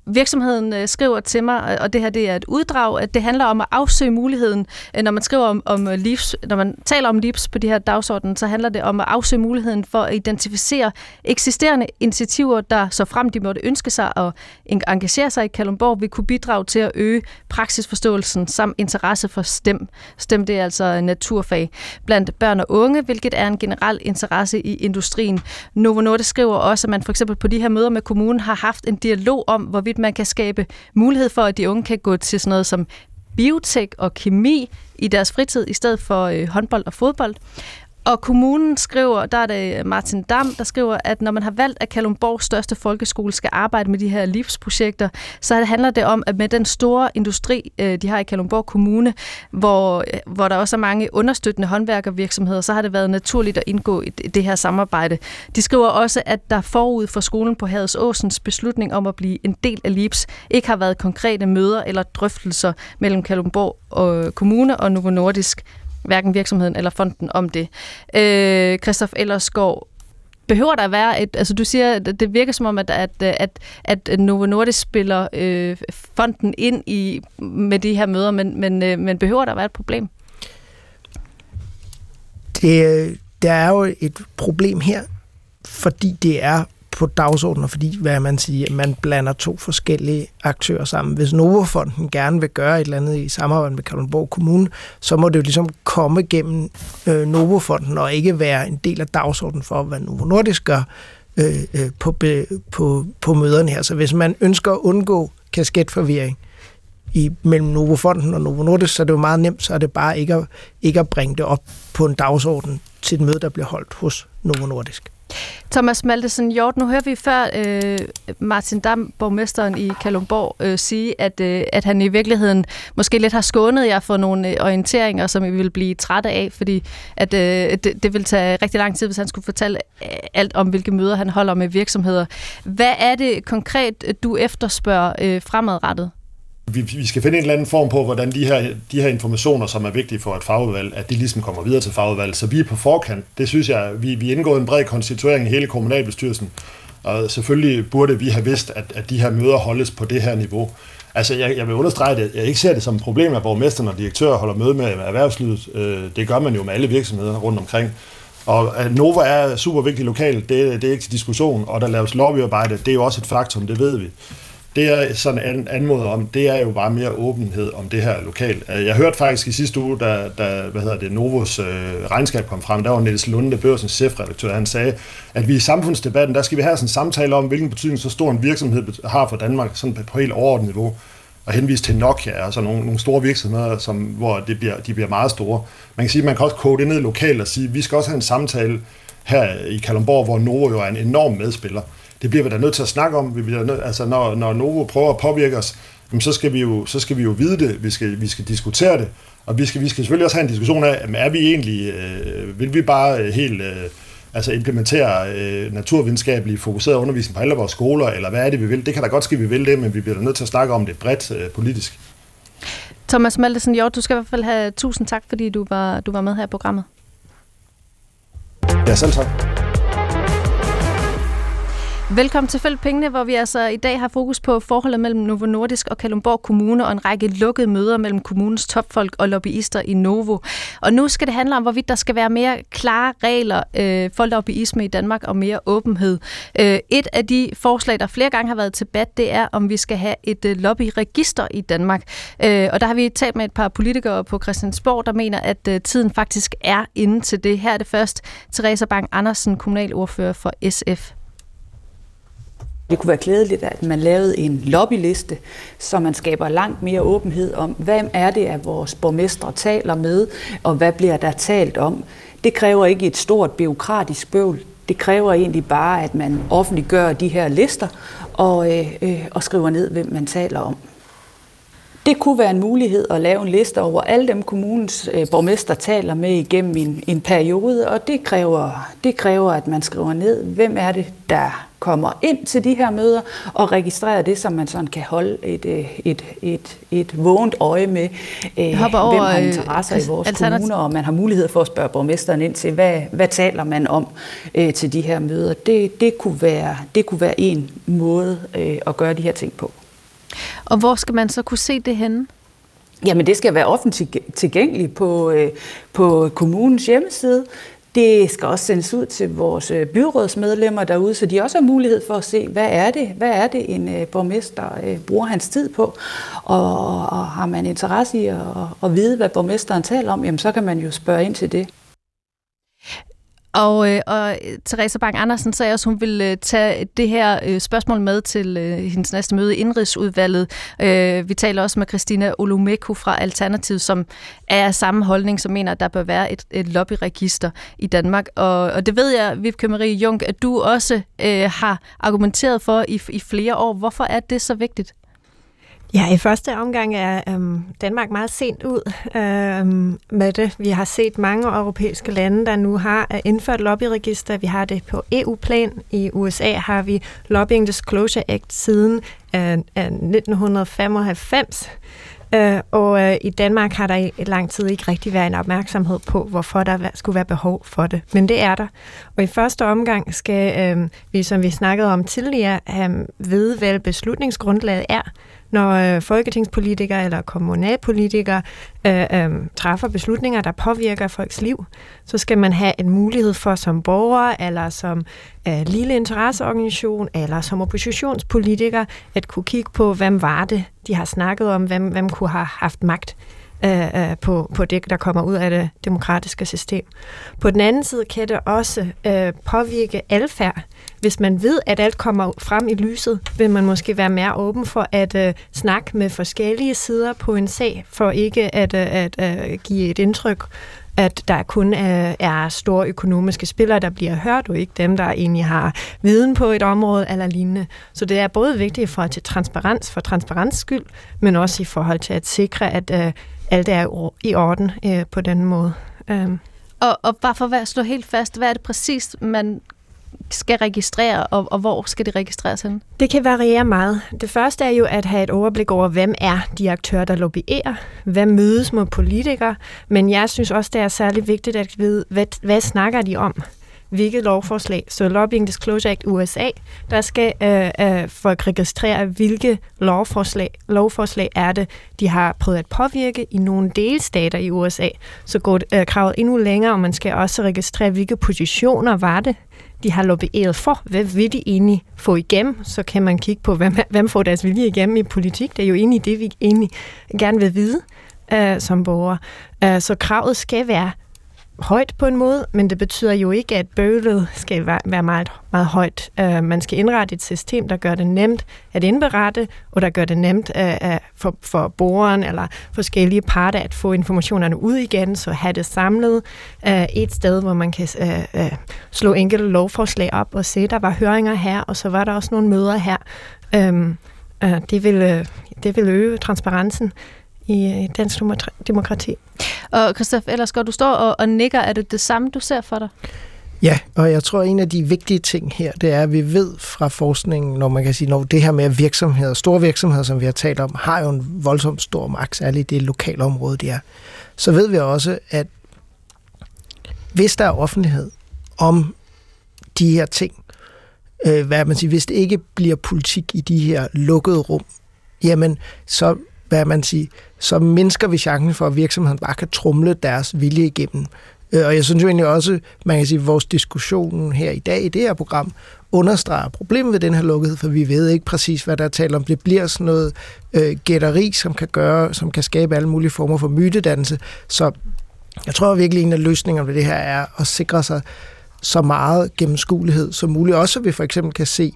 virksomheden øh, skriver til mig, og det her det er et uddrag, at det handler om at afsøge muligheden, øh, når man skriver om, om øh, livs, når man taler om livs på de her dagsordenen, så handler det om at afsøge muligheden for at identificere eksisterende initiativer, der så frem de måtte ønske sig at engagere sig i Kalundborg, vil kunne bidrage til at øge praksisforståelsen samt interesse for STEM. STEM det er altså naturfag blandt børn og unge, hvilket er en generel interesse i industrien. Novo Nordisk skriver også, at man for eksempel på de her møder med kommunen har haft en dialog om, hvorvidt hvorvidt man kan skabe mulighed for, at de unge kan gå til sådan noget som biotek og kemi i deres fritid, i stedet for øh, håndbold og fodbold. Og kommunen skriver, der er det øh, Martin Dam, der skriver, at når man har valgt, at Kalumborgs største folkeskole skal arbejde med de her livsprojekter, så handler det om, at med den store industri, øh, de har i Kalumborg Kommune, hvor, øh, hvor der også er mange understøttende håndværkervirksomheder, så har det været naturligt at indgå i det her samarbejde. De skriver også, at der forud for skolen på Hades Åsens beslutning om at blive en del af LIPS, ikke har været konkrete møder eller drøftelser mellem Kalumborg og Kommune og Novo Nordisk hverken virksomheden eller fonden om det. Øh, Christoph Ellersgaard, behøver der at være et, altså du siger, at det virker som om, at, at, at, at Novo Nordisk spiller øh, fonden ind i med de her møder, men, men, øh, men behøver der at være et problem? Det, øh, der er jo et problem her, fordi det er på dagsordenen, fordi hvad man siger, man blander to forskellige aktører sammen. Hvis Novofonden gerne vil gøre et eller andet i samarbejde med Kalundborg Kommune, så må det jo ligesom komme gennem øh, Novofonden og ikke være en del af dagsordenen for, hvad Novo Nordisk gør øh, øh, på, på, på møderne her. Så hvis man ønsker at undgå kasketforvirring i, mellem Novofonden og Novo Nordisk, så er det jo meget nemt, så er det bare ikke at, ikke at bringe det op på en dagsorden til et møde, der bliver holdt hos Novo Nordisk. Thomas Maltesen Hjort, nu hører vi før øh, Martin Dam, borgmesteren i Kalumborg, øh, sige, at, øh, at han i virkeligheden måske lidt har skånet jer for nogle øh, orienteringer, som I vil blive trætte af, fordi at, øh, det, det vil tage rigtig lang tid, hvis han skulle fortælle øh, alt om, hvilke møder han holder med virksomheder. Hvad er det konkret, du efterspørger øh, fremadrettet? Vi, vi skal finde en eller anden form på, hvordan de her, de her informationer, som er vigtige for et fagudvalg, at de ligesom kommer videre til fagudvalget. Så vi er på forkant. Det synes jeg, vi, vi indgår en bred konstituering i hele kommunalbestyrelsen. Og selvfølgelig burde vi have vidst, at, at de her møder holdes på det her niveau. Altså, jeg, jeg vil understrege det. Jeg ikke ser det som et problem, at borgmesteren og direktør holder møde med erhvervslivet. Øh, det gør man jo med alle virksomheder rundt omkring. Og øh, Nova er super vigtig lokalt, det, det er ikke til diskussion. Og der laves lobbyarbejde, det er jo også et faktum, det ved vi. Det jeg sådan an, anmoder om, det er jo bare mere åbenhed om det her lokalt. Øh, jeg hørte faktisk i sidste uge, da, da hvad hedder det, Novos øh, regnskab kom frem, der var Niels Lunde, børsens chefredaktør, han sagde, at vi i samfundsdebatten, der skal vi have sådan en samtale om, hvilken betydning så stor en virksomhed har for Danmark, sådan på helt overordnet niveau og henvise til Nokia, altså nogle, nogle store virksomheder, som, hvor det bliver, de bliver meget store. Man kan sige, man kan også kode det ned lokalt og sige, at vi skal også have en samtale her i Kalundborg, hvor Novo jo er en enorm medspiller det bliver vi da nødt til at snakke om. Vi bliver nødt, altså når, når Novo prøver at påvirke os, jamen så, skal vi jo, så skal vi jo vide det, vi skal, vi skal diskutere det, og vi skal, vi skal selvfølgelig også have en diskussion af, jamen er vi egentlig, øh, vil vi bare øh, helt øh, altså implementere øh, naturvidenskabelig fokuseret undervisning på alle vores skoler, eller hvad er det, vi vil? Det kan da godt ske, vi vil det, men vi bliver nødt til at snakke om det bredt øh, politisk. Thomas Maltesen jo, du skal i hvert fald have tusind tak, fordi du var, du var med her i programmet. Ja, selv tak. Velkommen til Følg Pengene, hvor vi altså i dag har fokus på forholdet mellem Novo Nordisk og Kalundborg Kommune og en række lukkede møder mellem kommunens topfolk og lobbyister i Novo. Og nu skal det handle om, hvorvidt der skal være mere klare regler øh, for lobbyisme i Danmark og mere åbenhed. Øh, et af de forslag, der flere gange har været til debat, det er, om vi skal have et øh, lobbyregister i Danmark. Øh, og der har vi talt med et par politikere på Christiansborg, der mener, at øh, tiden faktisk er inde til det. Her er det først Teresa Bang Andersen, kommunalordfører for SF. Det kunne være klædeligt, at man lavede en lobbyliste, så man skaber langt mere åbenhed om, hvem er det, at vores borgmestre taler med, og hvad bliver der talt om. Det kræver ikke et stort byråkratisk bøvl. Det kræver egentlig bare, at man offentliggør de her lister og, øh, øh, og skriver ned, hvem man taler om. Det kunne være en mulighed at lave en liste over alle dem kommunens øh, borgmester taler med igennem en, en periode, og det kræver, det kræver, at man skriver ned, hvem er det, der kommer ind til de her møder og registrerer det, som man sådan kan holde et, øh, et, et, et vågent øje med, øh, over, hvem har øh, interesser øh, i vores kommuner, og man har mulighed for at spørge borgmesteren ind til, hvad, hvad taler man om øh, til de her møder. Det, det, kunne være, det kunne være en måde øh, at gøre de her ting på. Og hvor skal man så kunne se det henne? Jamen det skal være offentligt tilgængeligt på, øh, på kommunens hjemmeside. Det skal også sendes ud til vores øh, byrådsmedlemmer derude, så de også har mulighed for at se, hvad er det, hvad er det en øh, borgmester bruger hans tid på. Og, og har man interesse i at, at vide, hvad borgmesteren taler om, jamen så kan man jo spørge ind til det. Og, øh, og øh, Therese Bang Andersen sagde også, at hun ville øh, tage det her øh, spørgsmål med til øh, hendes næste møde i Indrigsudvalget. Øh, vi taler også med Christina Olumeko fra Alternativ, som er af samme holdning, som mener, at der bør være et, et lobbyregister i Danmark. Og, og det ved jeg, Vibke Marie Jung, at du også øh, har argumenteret for i, i flere år. Hvorfor er det så vigtigt? Ja, i første omgang er øhm, Danmark meget sent ud øhm, med det. Vi har set mange europæiske lande, der nu har øh, indført lobbyregister. Vi har det på EU-plan. I USA har vi Lobbying Disclosure Act siden øh, øh 1995. Øh, og øh, i Danmark har der i lang tid ikke rigtig været en opmærksomhed på, hvorfor der skulle være behov for det. Men det er der. Og i første omgang skal øh, vi, som vi snakkede om tidligere, øh, vide, hvad beslutningsgrundlaget er når øh, folketingspolitikere eller kommunalpolitikere øh, øh, træffer beslutninger, der påvirker folks liv, så skal man have en mulighed for som borger, eller som øh, lille interesseorganisation, eller som oppositionspolitiker, at kunne kigge på, hvem var det, de har snakket om, hvem, hvem kunne have haft magt øh, øh på, på det, der kommer ud af det demokratiske system. På den anden side kan det også øh, påvirke adfærd. Hvis man ved, at alt kommer frem i lyset, vil man måske være mere åben for at øh, snakke med forskellige sider på en sag, for ikke at, øh, at øh, give et indtryk at der kun er, er store økonomiske spillere, der bliver hørt, og ikke dem, der egentlig har viden på et område eller lignende. Så det er både vigtigt for til transparens, for transparens skyld, men også i forhold til at sikre, at øh, alt er i orden øh, på den måde. Øh. Og, og bare for at slå helt fast, hvad er det præcis, man skal registrere, og, og hvor skal det registreres hen? Det kan variere meget. Det første er jo at have et overblik over, hvem er de aktører, der lobbyerer, hvad mødes med politikere, men jeg synes også, det er særlig vigtigt at vide, hvad, hvad snakker de om? hvilket lovforslag. Så Lobbying Disclosure Act USA, der skal øh, øh, folk registrere, hvilke lovforslag, lovforslag er det, de har prøvet at påvirke i nogle delstater i USA. Så går øh, kravet endnu længere, og man skal også registrere, hvilke positioner var det, de har lobbyeret for. Hvad vil de egentlig få igennem? Så kan man kigge på, hvem, hvem får deres vilje igennem i politik. Det er jo egentlig det, vi egentlig gerne vil vide øh, som borgere. Øh, så kravet skal være højt på en måde, men det betyder jo ikke, at bøvlet skal være meget, meget højt. Uh, man skal indrette et system, der gør det nemt at indberette, og der gør det nemt uh, uh, for, for borgeren eller forskellige parter at få informationerne ud igen, så have det samlet uh, et sted, hvor man kan uh, uh, slå enkelte lovforslag op og se, der var høringer her, og så var der også nogle møder her. Uh, uh, det, vil, uh, det vil øge transparensen i dansk demokrati. Og Christoph Ellersgaard, du står og, og nikker. Er det det samme, du ser for dig? Ja, og jeg tror, at en af de vigtige ting her, det er, at vi ved fra forskningen, når man kan sige, når det her med virksomheder, store virksomheder, som vi har talt om, har jo en voldsomt stor magt, særligt det lokale område, de er, så ved vi også, at hvis der er offentlighed om de her ting, øh, hvad man siger, hvis det ikke bliver politik i de her lukkede rum, jamen så hvad man siger, så mindsker vi chancen for, at virksomheden bare kan trumle deres vilje igennem. Øh, og jeg synes jo egentlig også, man kan sige, at vores diskussion her i dag i det her program understreger problemet ved den her lukkethed, for vi ved ikke præcis, hvad der er tale om. Det bliver sådan noget øh, gætteri, som kan gøre, som kan skabe alle mulige former for mytedannelse. Så jeg tror virkelig, en af løsningerne ved det her er at sikre sig så meget gennemskuelighed som muligt. Også så vi for eksempel kan se,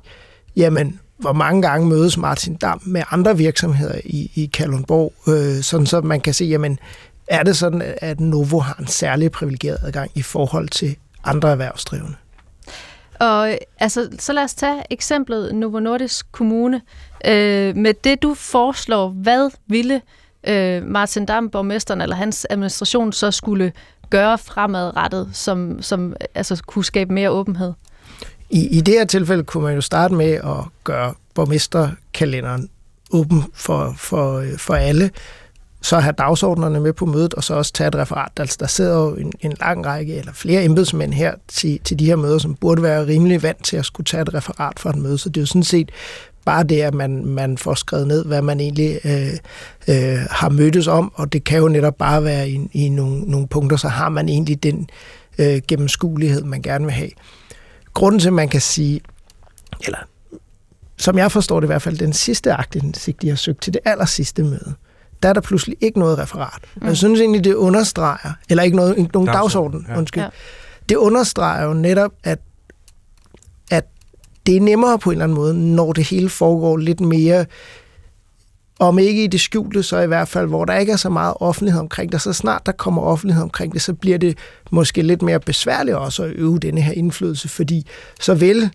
jamen, hvor mange gange mødes Martin Dam med andre virksomheder i, i Kalundborg, øh, sådan så man kan se, jamen, er det sådan, at Novo har en særlig privilegeret adgang i forhold til andre erhvervsdrivende? Og altså, så lad os tage eksemplet Novo Nordisk Kommune. Øh, med det, du foreslår, hvad ville øh, Martin Dam, borgmesteren eller hans administration, så skulle gøre fremadrettet, som, som altså, kunne skabe mere åbenhed? I, I det her tilfælde kunne man jo starte med at gøre borgmesterkalenderen åben for, for, for alle, så have dagsordnerne med på mødet, og så også tage et referat. Altså, der sidder jo en, en lang række, eller flere embedsmænd her til, til de her møder, som burde være rimelig vant til at skulle tage et referat for et møde. Så det er jo sådan set bare det, at man, man får skrevet ned, hvad man egentlig øh, øh, har mødtes om, og det kan jo netop bare være i, i nogle, nogle punkter, så har man egentlig den øh, gennemskuelighed, man gerne vil have grunden til, at man kan sige, eller som jeg forstår det i hvert fald, den sidste aktindsigt, de har søgt til det aller sidste møde, der er der pludselig ikke noget referat. Mm. Jeg synes egentlig, det understreger, eller ikke noget, nogen dagsorden, dagsorden ja. undskyld. Ja. det understreger jo netop, at, at det er nemmere på en eller anden måde, når det hele foregår lidt mere om ikke i det skjulte, så i hvert fald, hvor der ikke er så meget offentlighed omkring det. Så snart der kommer offentlighed omkring det, så bliver det måske lidt mere besværligt også at øve denne her indflydelse, fordi så vil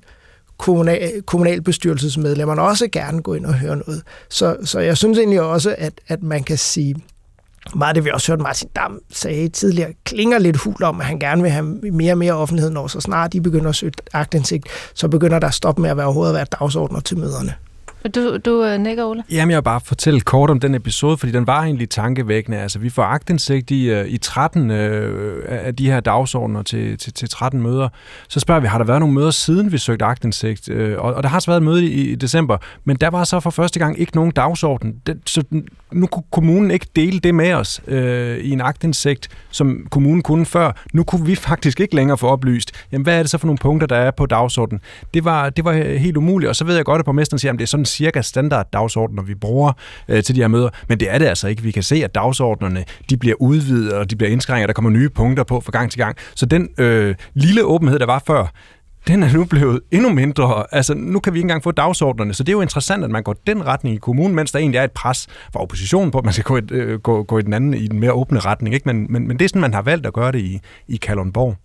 kommunal, kommunalbestyrelsesmedlemmerne også gerne gå ind og høre noget. Så, så jeg synes egentlig også, at, at man kan sige, meget det vi også hørte Martin Dam sagde tidligere, klinger lidt hul om, at han gerne vil have mere og mere offentlighed, når så snart de begynder at søge agtindsigt, så begynder der at stoppe med at være overhovedet at være dagsordner til møderne. Du, du øh, nikker, Ole? Jamen, jeg vil bare fortælle kort om den episode, fordi den var egentlig tankevækkende. Altså, vi får agtindsigt i, øh, i 13 øh, af de her dagsordner til, til, til 13 møder. Så spørger vi, har der været nogle møder siden vi søgte agtindsigt? Øh, og, og der har så været et møde i, i december, men der var så for første gang ikke nogen dagsorden. Den, så nu kunne kommunen ikke dele det med os øh, i en agtindsigt, som kommunen kunne før. Nu kunne vi faktisk ikke længere få oplyst, jamen, hvad er det så for nogle punkter, der er på dagsordenen? Det var, det var helt umuligt, og så ved jeg godt, at borgmesteren siger, at det er sådan cirka standard dagsordner, vi bruger øh, til de her møder, men det er det altså ikke. Vi kan se, at dagsordnerne de bliver udvidet, og de bliver indskrænket, og der kommer nye punkter på fra gang til gang. Så den øh, lille åbenhed, der var før, den er nu blevet endnu mindre. Altså, nu kan vi ikke engang få dagsordnerne, så det er jo interessant, at man går den retning i kommunen, mens der egentlig er et pres fra oppositionen på, at man skal gå, et, øh, gå, gå i den anden, i den mere åbne retning. Ikke? Men, men, men det er sådan, man har valgt at gøre det i, i Kalundborg.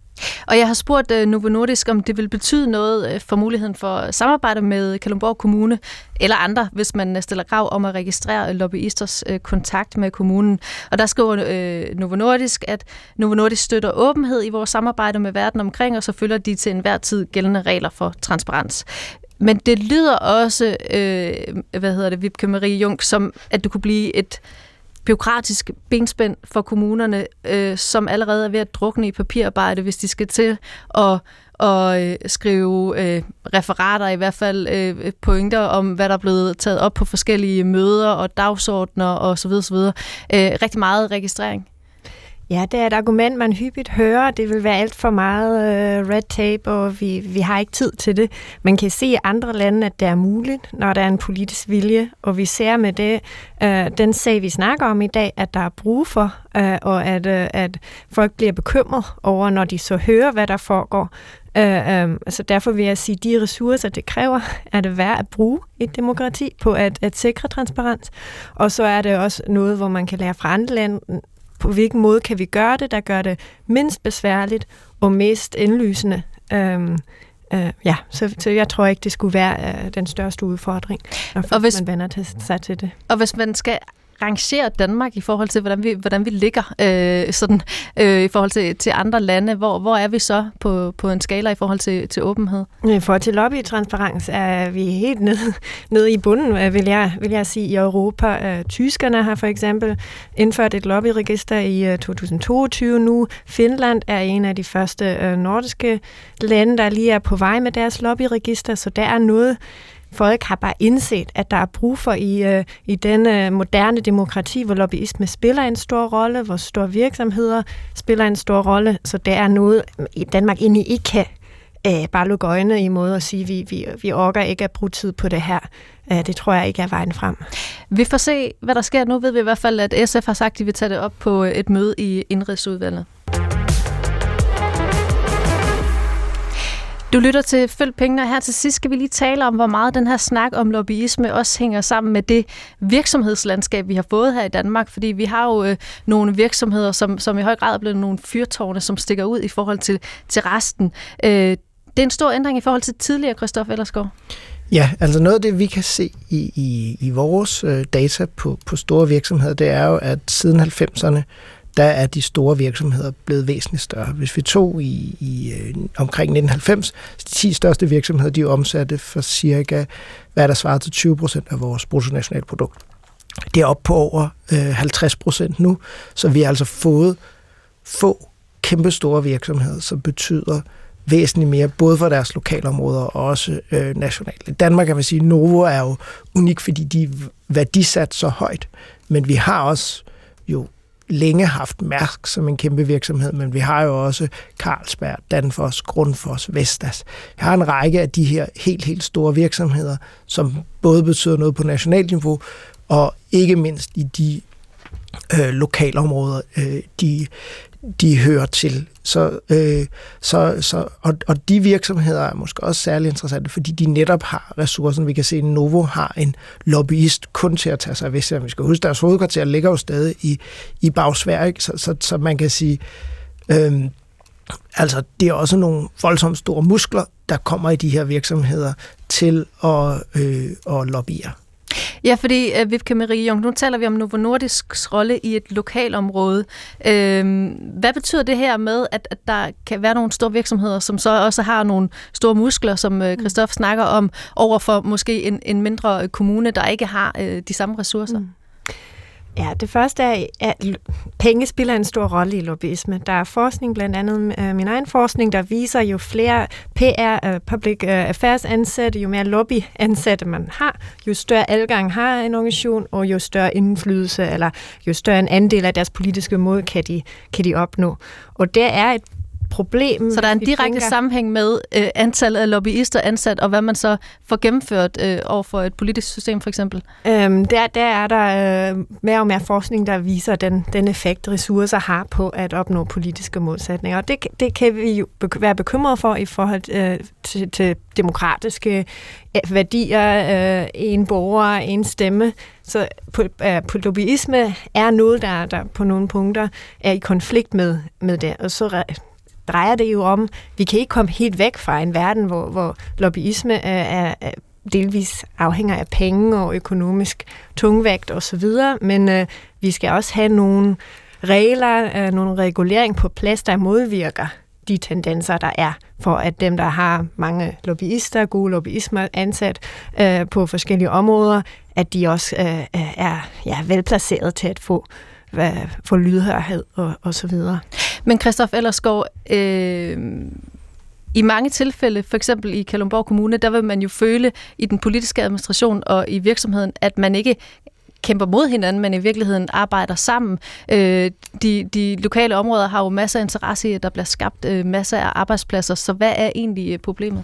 Og jeg har spurgt uh, Novo Nordisk, om det vil betyde noget uh, for muligheden for samarbejde med Kalundborg Kommune eller andre, hvis man øh, stiller krav om at registrere lobbyisters uh, kontakt med kommunen. Og der skriver uh, Novo Nordisk, at Novo Nordisk støtter åbenhed i vores samarbejde med verden omkring, og så følger de til enhver tid gældende regler for transparens. Men det lyder også, øh, hvad hedder det, Vibke Marie Jung, som at du kunne blive et byråkratisk benspænd for kommunerne, øh, som allerede er ved at drukne i papirarbejde, hvis de skal til at og øh, skrive øh, referater, i hvert fald øh, pointer om, hvad der er blevet taget op på forskellige møder og dagsordner osv. osv. Øh, rigtig meget registrering. Ja, det er et argument, man hyppigt hører. Det vil være alt for meget øh, red tape, og vi, vi har ikke tid til det. Man kan se i andre lande, at det er muligt, når der er en politisk vilje, og vi ser med det, øh, den sag, vi snakker om i dag, at der er brug for, øh, og at, øh, at folk bliver bekymret over, når de så hører, hvad der foregår. Øh, øh, altså derfor vil jeg sige, at de ressourcer, det kræver, er det værd at bruge et demokrati på at, at sikre transparens. Og så er det også noget, hvor man kan lære fra andre lande, på hvilken måde kan vi gøre det, der gør det mindst besværligt og mest indlysende. Øhm, øh, ja, så, så jeg tror ikke, det skulle være øh, den største udfordring, når og hvis, man vender til, sig til det. Og hvis man skal rangere Danmark i forhold til, hvordan vi, hvordan vi ligger øh, sådan, øh, i forhold til, til andre lande? Hvor, hvor er vi så på, på en skala i forhold til, til åbenhed? I forhold til lobbytransparens er vi helt nede, nede i bunden, øh, vil jeg, vil jeg sige, i Europa. Øh, tyskerne har for eksempel indført et lobbyregister i øh, 2022 nu. Finland er en af de første nordiske lande, der lige er på vej med deres lobbyregister, så der er noget folk har bare indset, at der er brug for i, øh, i denne moderne demokrati, hvor lobbyisme spiller en stor rolle, hvor store virksomheder spiller en stor rolle, så det er noget, i Danmark egentlig ikke kan øh, bare lukke øjnene i måde at sige, vi, vi, vi orker ikke at bruge tid på det her. Øh, det tror jeg ikke er vejen frem. Vi får se, hvad der sker. Nu ved vi i hvert fald, at SF har sagt, at de vil tage det op på et møde i Indrigsudvalget. Du lytter til Følg Pengene, og her til sidst skal vi lige tale om, hvor meget den her snak om lobbyisme også hænger sammen med det virksomhedslandskab, vi har fået her i Danmark. Fordi vi har jo øh, nogle virksomheder, som, som i høj grad er blevet nogle fyrtårne, som stikker ud i forhold til, til resten. Øh, det er en stor ændring i forhold til tidligere, Christoffer Ellersgaard. Ja, altså noget af det, vi kan se i, i, i vores øh, data på, på store virksomheder, det er jo, at siden 90'erne, der er de store virksomheder blevet væsentligt større. Hvis vi tog i, i øh, omkring 1990, de 10 største virksomheder, de omsatte for cirka, hvad der svarer til 20 procent af vores bruttonationalprodukt. Det er op på over øh, 50 procent nu, så vi har altså fået få kæmpe store virksomheder, som betyder væsentligt mere, både for deres lokalområder og også øh, nationalt. I Danmark kan man sige, at Novo er jo unik, fordi de er værdisat så højt, men vi har også jo længe haft Mærsk som en kæmpe virksomhed, men vi har jo også Carlsberg, Danfoss, Grundfos, Vestas. Vi har en række af de her helt, helt store virksomheder, som både betyder noget på nationalt niveau, og ikke mindst i de øh, lokalområder, øh, de, de hører til. Så, øh, så, så, og, og de virksomheder er måske også særlig interessante, fordi de netop har ressourcen. Vi kan se, at Novo har en lobbyist kun til at tage sig af Vestjylland. Vi skal huske, deres hovedkvarter ligger jo stadig i, i Bagsvær, ikke? Så, så, så man kan sige, øh, altså det er også nogle voldsomt store muskler, der kommer i de her virksomheder til at, øh, at lobbyere. Ja, fordi uh, Vipke Marie Jung, nu taler vi om Novo Nordisks rolle i et lokalområde. Uh, hvad betyder det her med, at, at der kan være nogle store virksomheder, som så også har nogle store muskler, som uh, Christoph snakker om, over for måske en, en mindre kommune, der ikke har uh, de samme ressourcer? Mm. Ja, det første er, at penge spiller en stor rolle i lobbyisme. Der er forskning, blandt andet øh, min egen forskning, der viser, jo flere PR, øh, public øh, affairs ansatte, jo mere lobby ansatte man har, jo større adgang har en organisation, og jo større indflydelse, eller jo større en andel af deres politiske mod kan de, kan de opnå. Og det er et problem. Så der er en direkte tænker... sammenhæng med øh, antallet af lobbyister ansat, og hvad man så får gennemført øh, over for et politisk system, for eksempel? Øhm, der, der er der øh, mere og mere forskning, der viser den, den effekt, ressourcer har på at opnå politiske modsætninger. Og det, det kan vi jo være bekymrede for i forhold øh, til, til demokratiske øh, værdier, øh, en borger, en stemme. Så på, øh, på lobbyisme er noget, der, der på nogle punkter er i konflikt med, med det. Og så drejer det jo om, vi kan ikke komme helt væk fra en verden, hvor, hvor lobbyisme er, er delvis afhænger af penge og økonomisk tungvægt osv., men øh, vi skal også have nogle regler, øh, nogle regulering på plads, der modvirker de tendenser, der er, for at dem, der har mange lobbyister, gode lobbyismer ansat øh, på forskellige områder, at de også øh, øh er ja, velplaceret til at få få lydhørhed og, og så videre. Men Christoph Ellersgaard, øh, i mange tilfælde, for eksempel i Kalundborg Kommune, der vil man jo føle i den politiske administration og i virksomheden, at man ikke kæmper mod hinanden, men i virkeligheden arbejder sammen. Øh, de, de lokale områder har jo masser af interesse i, at der bliver skabt øh, masser af arbejdspladser, så hvad er egentlig øh, problemet?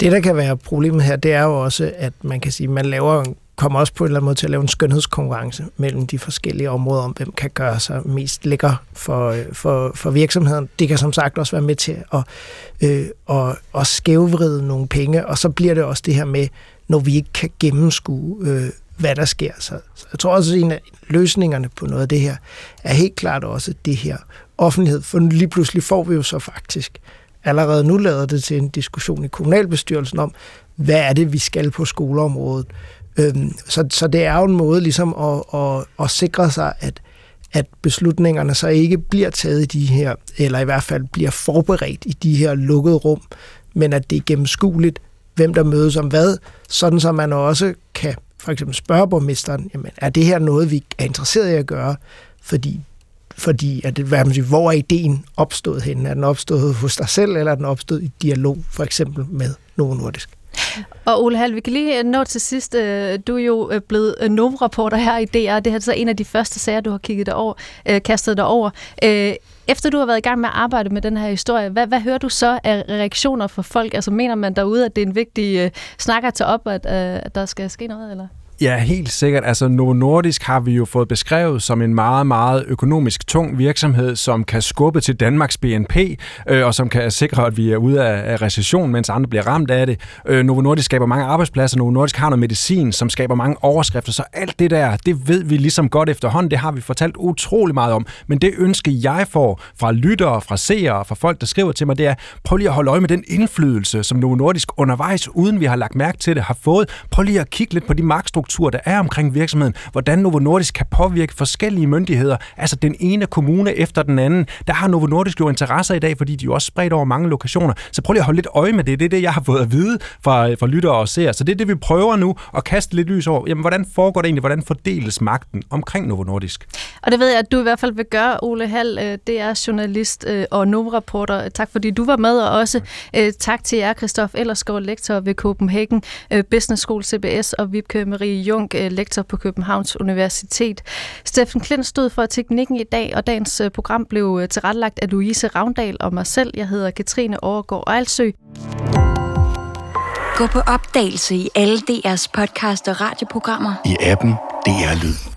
Det, der kan være problemet her, det er jo også, at man kan sige, at man laver en kommer også på en eller anden måde til at lave en skønhedskonkurrence mellem de forskellige områder, om hvem kan gøre sig mest lækker for, øh, for, for virksomheden. Det kan som sagt også være med til at, øh, at, at skævvride nogle penge, og så bliver det også det her med, når vi ikke kan gennemskue, øh, hvad der sker. Så, så jeg tror også, at en af løsningerne på noget af det her er helt klart også det her offentlighed, for lige pludselig får vi jo så faktisk allerede nu lader det til en diskussion i kommunalbestyrelsen om, hvad er det, vi skal på skoleområdet? Øhm, så, så det er jo en måde ligesom at, at, at sikre sig, at, at beslutningerne så ikke bliver taget i de her, eller i hvert fald bliver forberedt i de her lukkede rum, men at det er gennemskueligt, hvem der mødes om hvad, sådan så man også kan for eksempel spørge borgmesteren, jamen, er det her noget, vi er interesseret i at gøre? Fordi, fordi at hvad man siger, hvor er ideen opstået henne? Er den opstået hos dig selv, eller er den opstået i dialog, for eksempel med Novo Nordisk? Og Ole Hall, vi kan lige øh, nå til sidst. Øh, du er jo øh, blevet NOM-rapporter her i DR. Det er så en af de første sager, du har kigget dig over, kastet dig over. Efter du har været i gang med at arbejde med den her historie, hvad, hvad hører du så af reaktioner fra folk? Altså mener man derude, at det er en vigtig snakker at tage op, at, at der skal ske noget, eller? Ja, helt sikkert. Altså Novo Nordisk har vi jo fået beskrevet som en meget, meget økonomisk tung virksomhed, som kan skubbe til Danmarks BNP, øh, og som kan sikre, at vi er ude af, af recession, mens andre bliver ramt af det. Øh, Novo Nordisk skaber mange arbejdspladser, Novo Nordisk har noget medicin, som skaber mange overskrifter, så alt det der, det ved vi ligesom godt efterhånden, det har vi fortalt utrolig meget om. Men det ønske, jeg får fra lyttere, fra seere, fra folk, der skriver til mig, det er, prøv lige at holde øje med den indflydelse, som Novo Nordisk undervejs, uden vi har lagt mærke til det, har fået. Prøv lige at kigge lidt på de magtstrukturer, struktur, der er omkring virksomheden, hvordan Novo Nordisk kan påvirke forskellige myndigheder, altså den ene kommune efter den anden. Der har Novo Nordisk jo interesser i dag, fordi de er jo også spredt over mange lokationer. Så prøv lige at holde lidt øje med det. Det er det, jeg har fået at vide fra, fra lyttere og seere. Så det er det, vi prøver nu at kaste lidt lys over. Jamen, hvordan foregår det egentlig? Hvordan fordeles magten omkring Novo Nordisk? Og det ved jeg, at du i hvert fald vil gøre, Ole Hall. Øh, det er journalist øh, og Novo-rapporter. Tak fordi du var med, og også øh, tak til jer, Christoph Ellersgaard, lektor ved Copenhagen Business School CBS, og Vibke Marie Jung, øh, lektor på Københavns Universitet. Steffen Klint stod for teknikken i dag, og dagens øh, program blev øh, tilrettelagt af Louise Ravndal og mig selv. Jeg hedder Katrine Overgaard Ejlsø. Gå på opdagelse i alle DR's podcast og radioprogrammer. I appen DR Lyd.